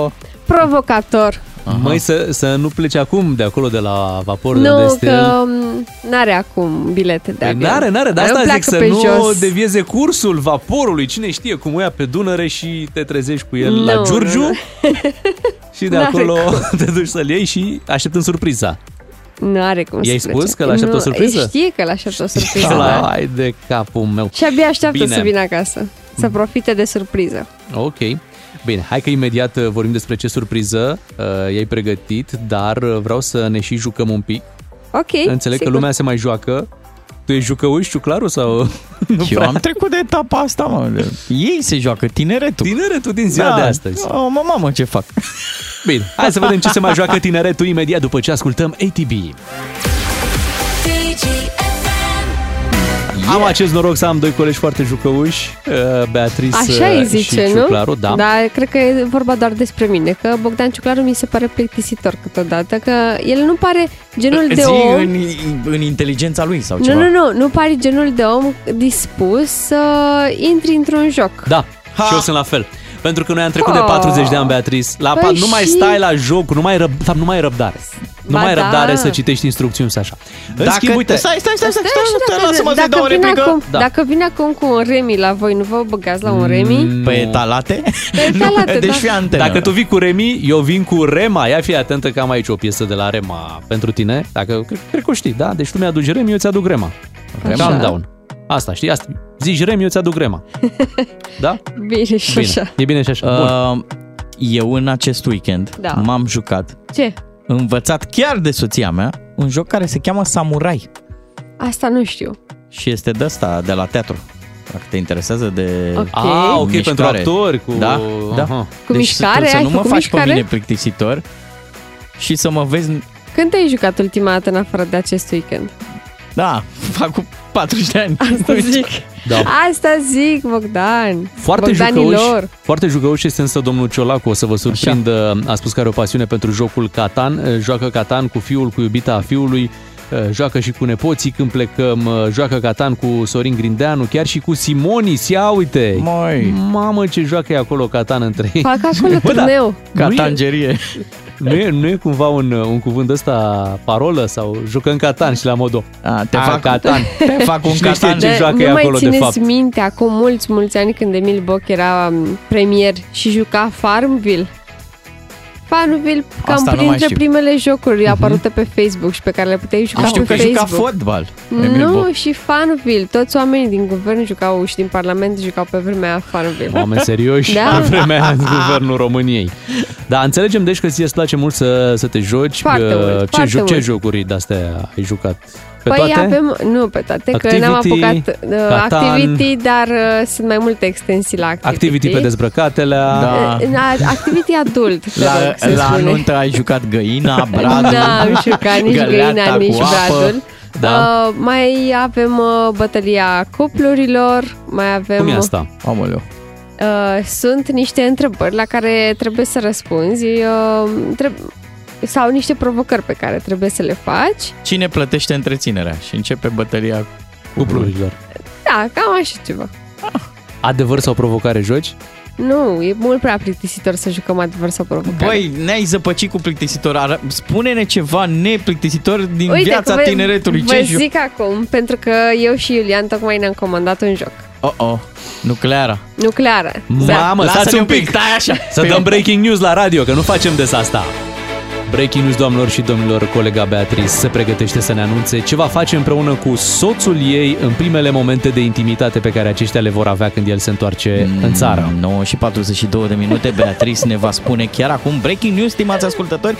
oh. provocator. Măi, să, să nu plece acum de acolo, de la vapor, de unde Nu, este că el. m, n-are acum bilete de Păi avion. n-are, n-are, de asta Nu zic pleacă să pe nu jos. devieze cursul vaporului. Cine știe cum o ia pe Dunăre și te trezești cu el Nu, la nu, Giurgiu nu. *laughs* și de N-are acolo cum. *laughs* te duci să-l iei și așteptăm surpriza. Nu are cum I-ai să spus plece. că l-așteaptă o Nu, surpriză? Știe că l-așteaptă o surpriză. La, da. hai de capul meu. Și abia așteaptă Bine. să vină acasă. Să profite de surpriză. Ok. Bine, hai că imediat uh, vorbim despre ce surpriză uh, i-ai pregătit, dar uh, vreau să ne și jucăm un pic. Ok, Înțeleg sigur. că lumea se mai joacă. Tu ești jucăuș, Ciuclaru, sau... Nu *laughs* Eu am trecut de etapa asta, mă. Ei se joacă, tineretul. Tineretul din ziua de astăzi. O, mă, mamă, ce fac? Bine, hai să vedem ce se mai joacă tineretul imediat după ce ascultăm ATB. Am acest noroc să am doi colegi foarte jucăuși, uh, Beatrice Așa uh, îi zice, și nu? Ciuclaru, da. Dar cred că e vorba doar despre mine, că Bogdan Ciuclaru mi se pare plictisitor câteodată, că el nu pare genul de Zi om... în, în inteligența lui sau Nu, ceva. nu, nu, nu pare genul de om dispus să intri într-un joc. Da, și eu sunt la fel. Pentru că noi am trecut Oh. de 40 de ani, Beatrice. La Păi pat, nu mai și- stai la joc, nu mai, răb, de fapt, nu mai ai răbdare. Nu Ba mai ai da. răbdare să citești instrucțiuni și așa. În Dacă schimb, uite, Stai, stai, stai, stai, stai, așa, stai, dacă- lasă-mă să dacă dau o vine replică. Acum, Da. Dacă vine acum cu un remi la voi, nu vă băgați la un remi? Pe etalate? Pe etalate, *laughs* deci da. fii antenă. Dacă tu vii cu Remi, eu vin cu Rema. Ia fi atentă că am aici o piesă de la Rema pentru tine. Dacă, cred, cred că o știi, da? Deci tu mi-aduci Remi, eu ți-aduc Rema. Așa. Calm down. Asta, știi? Asta. Zici Remi, eu ți-aduc Rema. *laughs* Da? Bine și Bine. așa. E bine și așa. Bun. Uh, eu în acest weekend Da. m-am jucat, Ce? învățat chiar de soția mea, un joc care se cheamă Samurai Asta nu știu. și este de asta, de la teatru. Dacă te interesează de Ok. Ah, ok, mișcare. pentru actori. Cu... Da, da. Aha. Cu deci mișcare? Să, să Ai nu mă făcut faci mișcare? pe mine plictisitor și să mă vezi... Când te-ai jucat ultima dată în afară de acest weekend? Da, *laughs* fac cu 40 de ani. Asta zic. Da. Asta zic, Bogdan. Foarte jucăuși, Bogdanilor. foarte jucăuși este însă domnul Ciolacu, o să vă surprindă, a spus că are o pasiune pentru jocul Catan, joacă Catan cu fiul, cu iubita fiului, joacă și cu nepoții când plecăm, joacă Catan cu Sorin Grindeanu, chiar și cu Simonis, ia uite! Măi. Mamă ce joacă e acolo Catan între ei! Fac acolo *laughs* Bă, da. turneu. Nu e- Catangerie. Nu e, nu e cumva un, un cuvânt ăsta parolă sau jucăm Catan și la modul A, te A, fac, Catan. *laughs* te fac un Cine știe Catan. ce Dar joacă nu e mai acolo de țineți fapt. minte acum mulți, mulți ani când Emil Boc era um, premier și juca Farmville? Farmville, cam Asta nu mai printre știu. primele jocuri apărute pe Facebook și pe care le puteai juca Știu pe că juca Facebook. fotbal. Emil Nu, Boc. și Farmville. Toți oamenii din guvern jucau și din parlament jucau pe vremea aia Farmville. Oameni serioși Da. pe vremea în guvernul României. Da, înțelegem deci că ție îți place mult să, să te joci. Foarte Uh, mult, ce, foarte jo- ce mult. jocuri de-astea ai jucat? Pe păi toate? avem, nu pe toate, că Activity, n-am apucat uh, Catan. Activity, dar uh, sunt mai multe extensii la Activity. Activity pe dezbrăcatelea. Da. Uh, uh, Activity adult, te La, rog să la spune. anuntă ai jucat găina, *laughs* bradul, N-am jucat nici găleata găina, cu nici apă. bradul. Da. Uh, mai avem uh, bătălia cuplurilor, mai avem... Cum e asta? Aoleu. Uh, sunt niște întrebări la care trebuie să răspunzi uh, treb- sau niște provocări pe care trebuie să le faci. Cine plătește întreținerea? Și începe bătălia Cuplurilor. Da, cam așa ceva. Adevăr sau provocare joci? Nu, e mult prea plictisitor să jucăm adevăr sau provocare. Băi, ne-ai zăpăcit cu plictisitor. Ar- Spune-ne ceva neplictisitor din Uite, viața că vă- tineretului. Vă Ce joc? zic acum, pentru că eu și Iulian tocmai ne-am comandat un joc. Oh, oh. Nucleara. Nucleară. Mamă, Lasă-ne stați un un pic, pic! stai așa. Să Pe dăm un- breaking news la radio, că nu facem des asta. Breaking news, doamnelor și domnilor, colega Beatrice se pregătește să ne anunțe ce va face împreună cu soțul ei în primele momente de intimitate pe care aceștia le vor avea când el se întoarce în țară. 9 și 42 de minute, Beatrice ne va spune chiar acum breaking news, stimați ascultători,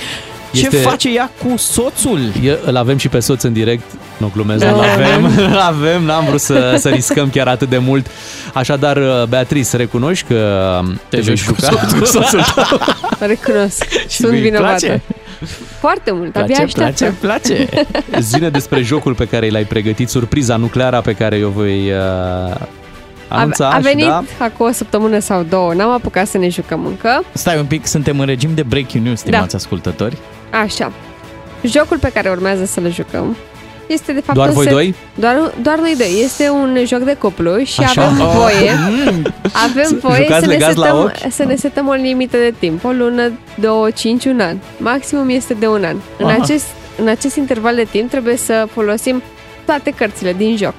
ce Este- face ea cu soțul? E, îl avem și pe soț în direct. Nu glumesc, Da. dar avem, *laughs* avem, n-am vrut să, să riscăm chiar atât de mult. Așadar, Beatrice, recunoști că te, vei juca cu soțul tău. Recunosc. *laughs* Sunt îi vinovată. place? Foarte mult. Abia Place, așteaptă. place, place. Zine despre jocul pe care l-ai pregătit, surpriza nucleară pe care eu voi uh, anunța. a, a și venit da, acum o săptămână sau două. N-am apucat să ne jucăm încă. Stai un pic, suntem în regim de breaking news, stimați ascultători. Așa. Jocul pe care urmează să-l jucăm este de fapt Doar un voi set- doi? Doar, doar noi doi. Este un joc de cuplu și Așa? avem Oh. voie avem voie Jucați să ne, legați la setăm, ochi? să ne setăm o limită de timp. O lună, două, cinci, un an. Maximum este de un an. În Aha. acest, în acest interval de timp trebuie să folosim toate cărțile din joc.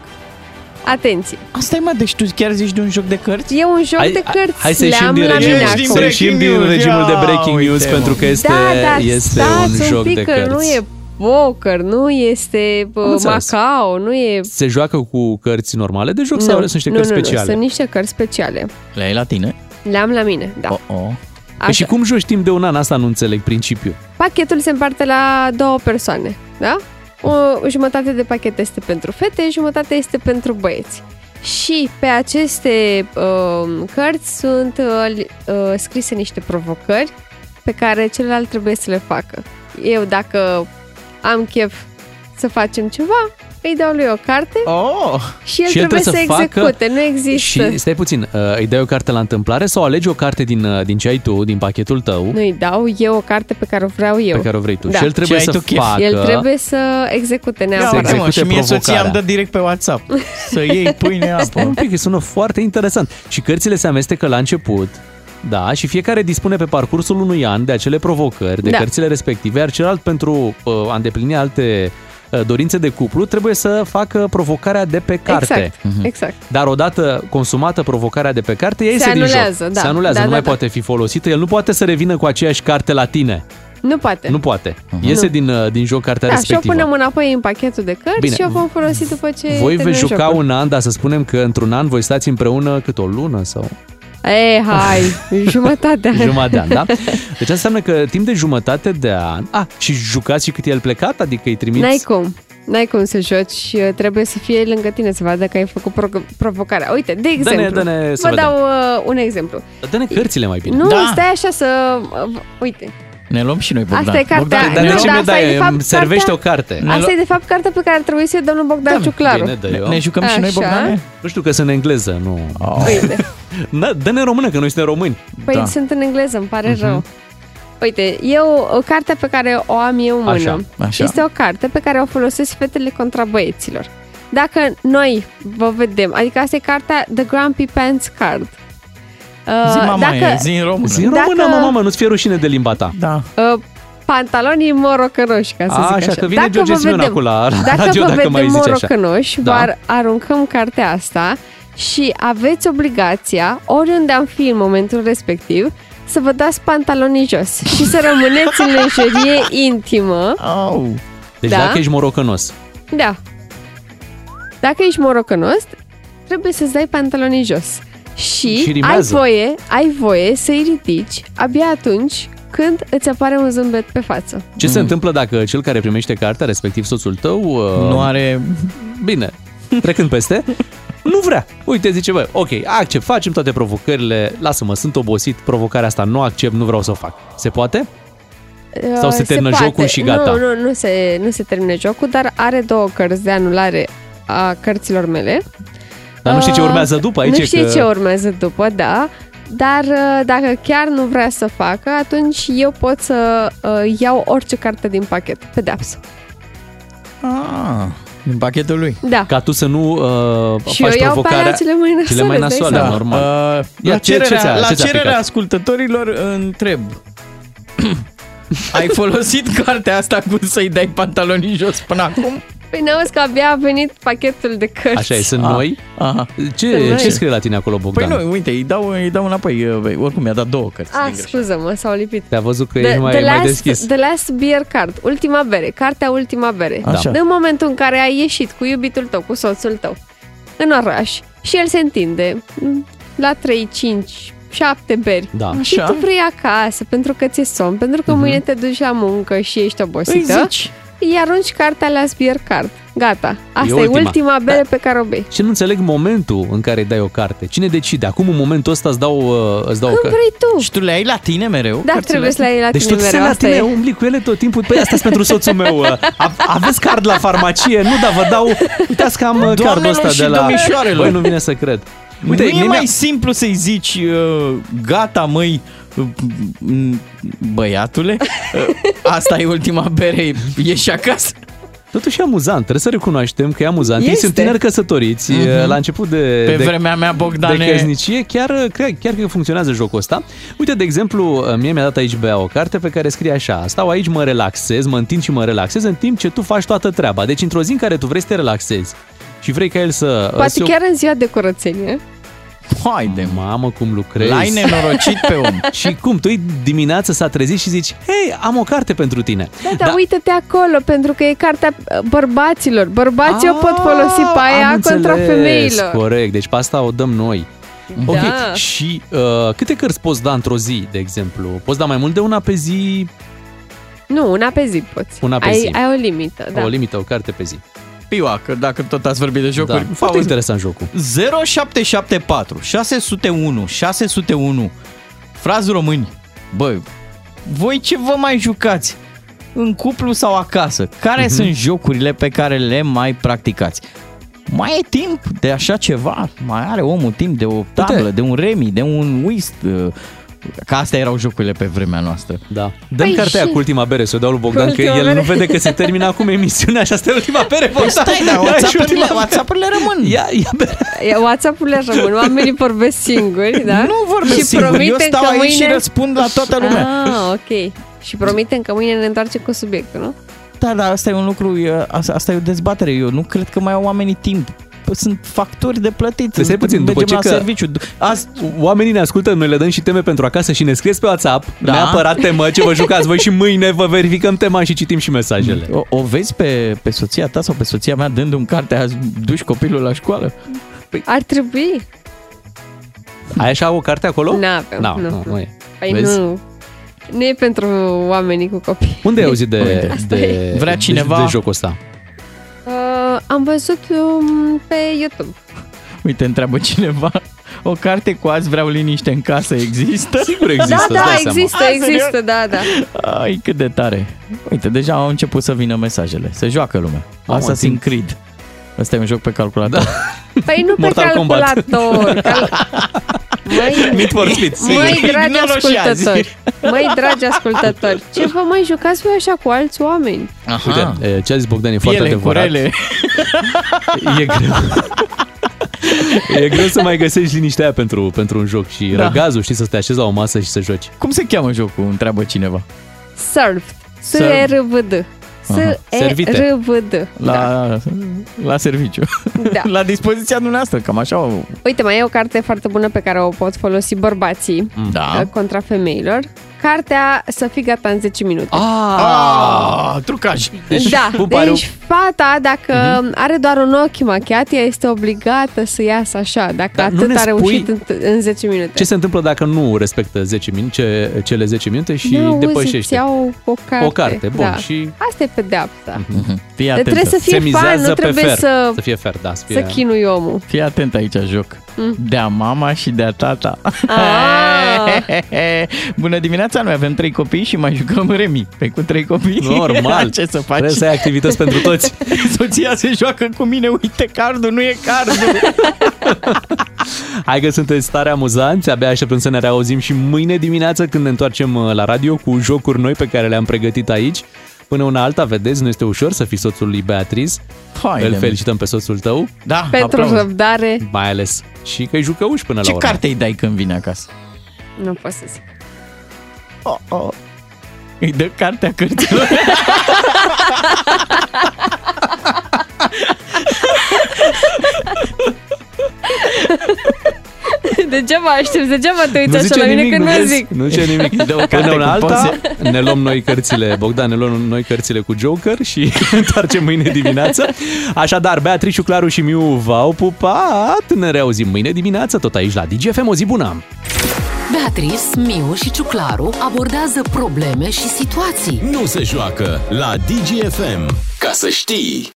Atenție! Asta e mă, deci tu chiar zici de un joc de cărți? E un joc Hai- de cărți. hai să le ieșim am din la regim- mine Ieși acum. din Să ieșim din breaking regimul news. de Ia, breaking news uite, pentru mă. că este, da, da, este stați un joc pic, de că cărți. nu e poker, nu este Am uh, înțeles. Macao, nu e... Se joacă cu cărți normale de joc nu, sau sunt niște nu, cărți nu, speciale? Nu, sunt niște cărți speciale. Le ai la tine? Le am la mine, da. Oh, oh. Păi și cum joci timp de un an? Asta nu înțeleg principiul. Pachetul se împarte la două persoane, da? O jumătate de pachet este pentru fete, jumătate este pentru băieți. Și pe aceste uh, cărți sunt uh, li- uh, scrise niște provocări pe care celălalt trebuie să le facă. Eu, dacă am chef să facem ceva, îi dau lui o carte oh. și el Și el trebuie, să, trebuie să facă- execute. Nu există. Și stai puțin, uh, îi dai o carte la întâmplare sau alegi o carte din, uh, din ce ai tu, din pachetul tău, Nu îi dau eu o carte pe care o vreau eu. pe care o vrei tu. Da. Și el trebuie Ce ai să tu chef. facă... El trebuie să execute Ia neapărat. uite, mă, execute și mie soția provocarea. îmi dă direct pe WhatsApp să iei pâine, Stai un apă. pic, că sună foarte interesant. Și cărțile se amestecă la început, da, și fiecare dispune pe parcursul unui an de acele provocări, de Da. cărțile respective, iar celălalt pentru uh, a îndeplini alte uh, dorințe de cuplu trebuie să facă provocarea de pe carte. Exact, exact. Dar odată consumată provocarea de pe carte, ea Se iese din anulează, joc. da. Se anulează, Da, nu da, mai da. poate fi folosită. El nu poate să revină cu aceeași carte la tine. Nu poate. Nu poate. Iese Nu. din, uh, din joc cartea da, și o respectivă. punem înapoi în pachetul de cărți Bine. și o vom folosi după ce Voi terminăm veți juca jocul. un an, dar să spunem că într-un an voi stați împreună cât o lună sau E, hai, jumătatea. jumătate *laughs* de an, da? Deci asta înseamnă că timp de jumătate de an... A, și jucați și cât e el plecat? Adică îi trimiți... N-ai cum. N-ai cum să joci, uh, trebuie să fie lângă tine să vadă că ai făcut pro- provocarea. Uite, de exemplu, dă-ne să vă vedem. dau uh, un exemplu. Dă-ne cărțile mai bine. Nu, Da. stai așa să... uh, Uite, Ne luăm și noi, Bogdan. Asta e cartea- Bogdan, Dar Nu, de ce da, mi-o asta e de dai? fapt Îmi servește o cartea- carte. asta e de fapt cartea pe care ar trebui să-i domnul Bogdan Ciuclaru. Bine, dă eu. ne jucăm și noi, Așa. Bogdane? Nu știu că sunt în engleză, nu. *laughs* Uite. Na, Dă-ne în română, că noi suntem români. Păi Da. sunt în engleză, îmi pare Mhm. rău. Uite, eu, o carte pe care o am eu în mână, Așa, așa. este o carte pe care o folosesc fetele contra băieților. Dacă noi vă vedem, adică asta e cartea The Grumpy Pants Card. Uh, Zi, mama, dacă, e, zi în română. Zi în Dacă- română, mă, mamă, nu-ți fie rușine de limba ta. Da. uh, pantalonii morocănoși, ca să A, zic așa, așa. că vine dacă George vă Simeon vedem, acolo la dacă *laughs* radio, vă dacă vedem mai zici așa. morocănoși, Da. vă aruncăm cartea asta și aveți obligația, oriunde am fi în momentul respectiv, să vă dați pantalonii jos și să rămâneți în lenjerie intimă. Au. Deci Da. dacă ești morocănos, Da. Dacă ești morocănos, trebuie să-ți dai pantalonii jos. Și, Și ai rimează. voie, ai voie să-i ridici abia atunci când îți apare un zâmbet pe față. ce se întâmplă dacă cel care primește cartea, respectiv soțul tău, uh, Nu are... Bine, trecând peste, nu vrea. Uite, zice, bă, ok, accept, facem toate provocările, lasă-mă, sunt obosit, provocarea asta nu accept, nu vreau să o fac. Se poate? Sau se Uh, termină poate. jocul și gata? Nu, nu, nu se, nu se termină jocul, dar are două cărți de anulare a cărților mele. Dar nu știi ce Uh, urmează după aici? Nu e știi că... ce urmează după, da. Dar uh, dacă chiar nu vrea să facă, atunci eu pot să uh, iau orice carte din pachet, pedeapsă. Ah, din pachetul lui. Da. Ca tu să nu uh, Și faci eu iau pe provocarea... alea cele mai nasoale, Cele mai îți dai nasoale, seama. normal. Uh, Ia, la ce- ce cererea, ți-a- la ce ți-a cererea picat? ascultătorilor întreb. *coughs* Ai folosit cartea asta cu să-i dai pantalonii jos până acum? Păi n-auzi că abia a venit pachetul de cărți. Așa e, sunt Ah, noi. Aha. Ce, Sunt noi. ce scrie la tine acolo, Păi Bogdan? nu, uite, îi dau, îi dau înapoi. uh, Oricum mi-a dat două cărți. Ah, din greșeală. scuză-mă, s-au lipit. Te-a văzut că ești mai, the, mai last, deschis. The Last Beer Card, ultima bere, cartea ultima bere. Așa. În momentul în care ai ieșit cu iubitul tău, cu soțul tău, în oraș și el se întinde mm, la 3, 5, 7 beri. Da. Și Așa. tu vrei acasă pentru că ți-e somn, pentru că mâine te duci la muncă și ești Îi obosită. zici. Îi arunci cartea la Beer Card Gata. Asta e, ultima. ultima bere pe care o bei. Și nu înțeleg momentul în care îi dai o carte. Cine decide? Acum, în momentul ăsta, îți dau, uh, îți dau o Când carte. vrei tu. Și tu le ai la tine mereu? Da, cărțile trebuie să le ai la Deci tine tot mereu, la asta tine, e. umbli cu ele tot timpul. Păi asta pentru soțul meu. uh, a- Aveți card la farmacie? Nu, dar vă dau... Uitați că am uh, cardul Doamnelor ăsta și de la... domnișoarelor. Băi, nu vine să cred. Uite, nu e mie mai mi-a- simplu să-i zici uh, gata, măi, uh, m- băiatule, uh, asta e ultima bere, ieși acasă. Totuși e amuzant, trebuie să recunoaștem că e amuzant. Ei Este. sunt tineri căsătoriți, Mhm. la început de... Pe de, vremea mea, Bogdane- De căsnicie, chiar, chiar, chiar că funcționează jocul ăsta. Uite, de exemplu, mie mi-a dat aici Bea o carte pe care scrie așa, stau aici, mă relaxez, mă întind și mă relaxez în timp ce tu faci toată treaba. Deci într-o zi în care tu vrei să te relaxezi și vrei ca el să... Poate să chiar în ziua de curățenie. Haide, Mamă, cum lucrezi. L-ai *laughs* nenorocit pe om. și cum, tu dimineața s-a trezit și zici, hei, am o carte pentru tine. Da, dar uite-te acolo, pentru că e cartea uh, bărbaților. Bărbații o pot folosi pe aia Am contra înțeles, femeilor. Corect, deci pe asta o dăm noi. Da. Ok, și uh, câte cărți poți da într-o zi, de exemplu? Poți da mai mult de una pe zi? Nu, una pe zi poți. Una pe ai, zi. ai o limită, da. O limită, o carte pe zi. Piua, că dacă tot ați vorbit de jocuri, Da, foarte interesant jocul. 0774 601 601 Frazi români, băi, voi ce vă mai jucați? În cuplu sau acasă? Care Mhm. sunt jocurile pe care le mai practicați? Mai e timp de așa ceva? Mai are omul timp de o tablă, de un remi, de un whist? Uh, Că astea erau jocurile pe vremea noastră. Da. Dăm păi cartea aia cu ultima bere, să o dau lui Bogdan, că ultima el bere. nu vede că se termină acum emisiunea și asta e ultima bere. Păi Bogdan. stai, dar Ia și WhatsApp-urile, ultima- WhatsApp-urile rămân. Ia, ia bere. E, WhatsApp-urile rămân, oamenii vorbesc singuri, da? Nu vorbesc și singur, eu promitem stau că aici mâine... și răspund la toată lumea. Ah, ok. Și promitem că mâine ne întoarcem cu subiectul, nu? Da, dar asta e un lucru, e- asta, asta e o dezbatere. Eu nu cred că mai au oamenii timp. Păi Sunt factori de plătit. Să stai puțin, după Mergem ce la că serviciu. Azi, oamenii ne ascultă, noi le dăm și teme pentru acasă și ne scrieți pe WhatsApp, Da. da. neapărat temă, ce vă *laughs* jucați voi și mâine vă verificăm tema și citim și mesajele. O, o vezi pe, pe soția ta sau pe soția mea dând un carte, azi duci copilul la școală? Ar trebui. Ai așa o carte acolo? N-avem, No, nu, nu, nu. nu e. Păi Vezi? nu. Nu e pentru oamenii cu copii. Unde ai auzit de, Uite. de, Vrea de- cineva- de, jocul ăsta? Uh, am văzut um, pe YouTube. Uite, întreabă cineva, o carte cu azi vreau liniște în casă există? Sigur da, da, există, există, da, da. Ai, cât de tare. Uite, deja au început să vină mesajele. Se joacă lumea. Mamă, Assassin's timp. Creed. Ăsta e un joc pe calculator. Da. Păi nu Mortal pe Kombat. calculator. Cal... *laughs* Măi, Need for Speed, sigur. măi, dragi Ignoro și azi. ascultători, măi, dragi ascultători, ce vă mai jucați voi așa cu alți oameni? Aha. Uite, e, ce a zis Bogdan e foarte Piele, adevărat. curele. *laughs* E greu. *laughs* E greu să mai găsești liniștea aia pentru, pentru un joc și Da. da. răgazul, știi, să te așezi la o masă și să joci. Cum se cheamă jocul? Întreabă cineva. Surf. S-R-V-D. Aha. Servite. S-R-V-D. La, da. la serviciu. Da. *laughs* la dispoziția dumneavoastră, cam așa. o- Uite, mai e o carte foarte bună pe care o pot folosi bărbații Da. uh, contra femeilor. Cartea Să fii gata în 10 minute. Ah, trucaj. da, pare deci fata, dacă uh-huh. are doar un ochi machiat, ea este obligată să iasă așa, dacă Dar nu atât ne a reușit spui în, în 10 minute. Ce se întâmplă dacă nu respectă 10 minute, cele 10 minute și Nu, auzi, depășește? îți iau o carte. O carte, bun, Da. și- Asta e pedeapsa. Fii Dar atentă. trebuie să fie se fan, mizează nu pe trebuie fer. să, Să fie fer, da. Să, fie... să chinui omul. Fii atent aici, joc. Mm. De-a mama și de-a tata. Ah. *laughs* Bună dimineața, noi avem trei copii și mai jucăm remi. Pe cu trei copii. Normal. *laughs* Ce să faci? Trebuie să ai activități pentru toți. *laughs* Soția se joacă cu mine, uite cardul, nu e cardul. Hai că sunteți tare amuzanți, abia așteptăm să ne reauzim și mâine dimineață când ne întoarcem uh, la radio cu jocuri noi pe care le-am pregătit aici. Până una alta, vedeți, nu este ușor să fii soțul lui Beatriz. Hai Îl de felicităm pe soțul tău, Da, Pentru aplauz. răbdare, mai ales și că-i jucăuși până Ce la urmă. carte îi dai când vine acasă? nu pot să zic. Oh, oh. Îi dă cartea cărților. *laughs* *laughs* *laughs* Degeaba aștept, degeaba te uiți Nu așa zice la mine nimic, când nu nu vezi? zic. Nu zice nimic. Dă o carte Până una cu alta, poze. ne luăm noi cărțile, Bogdan, ne luăm noi cărțile cu Joker și ne *laughs* întoarcem mâine dimineață. Așadar, Beatrice, Claru și Miu v-au pupat. Ne reauzim mâine dimineață, tot aici la DGFM. O zi bună! Beatrice, Miu și Ciuclaru abordează probleme și situații. Nu se joacă la DGFM. Ca să știi!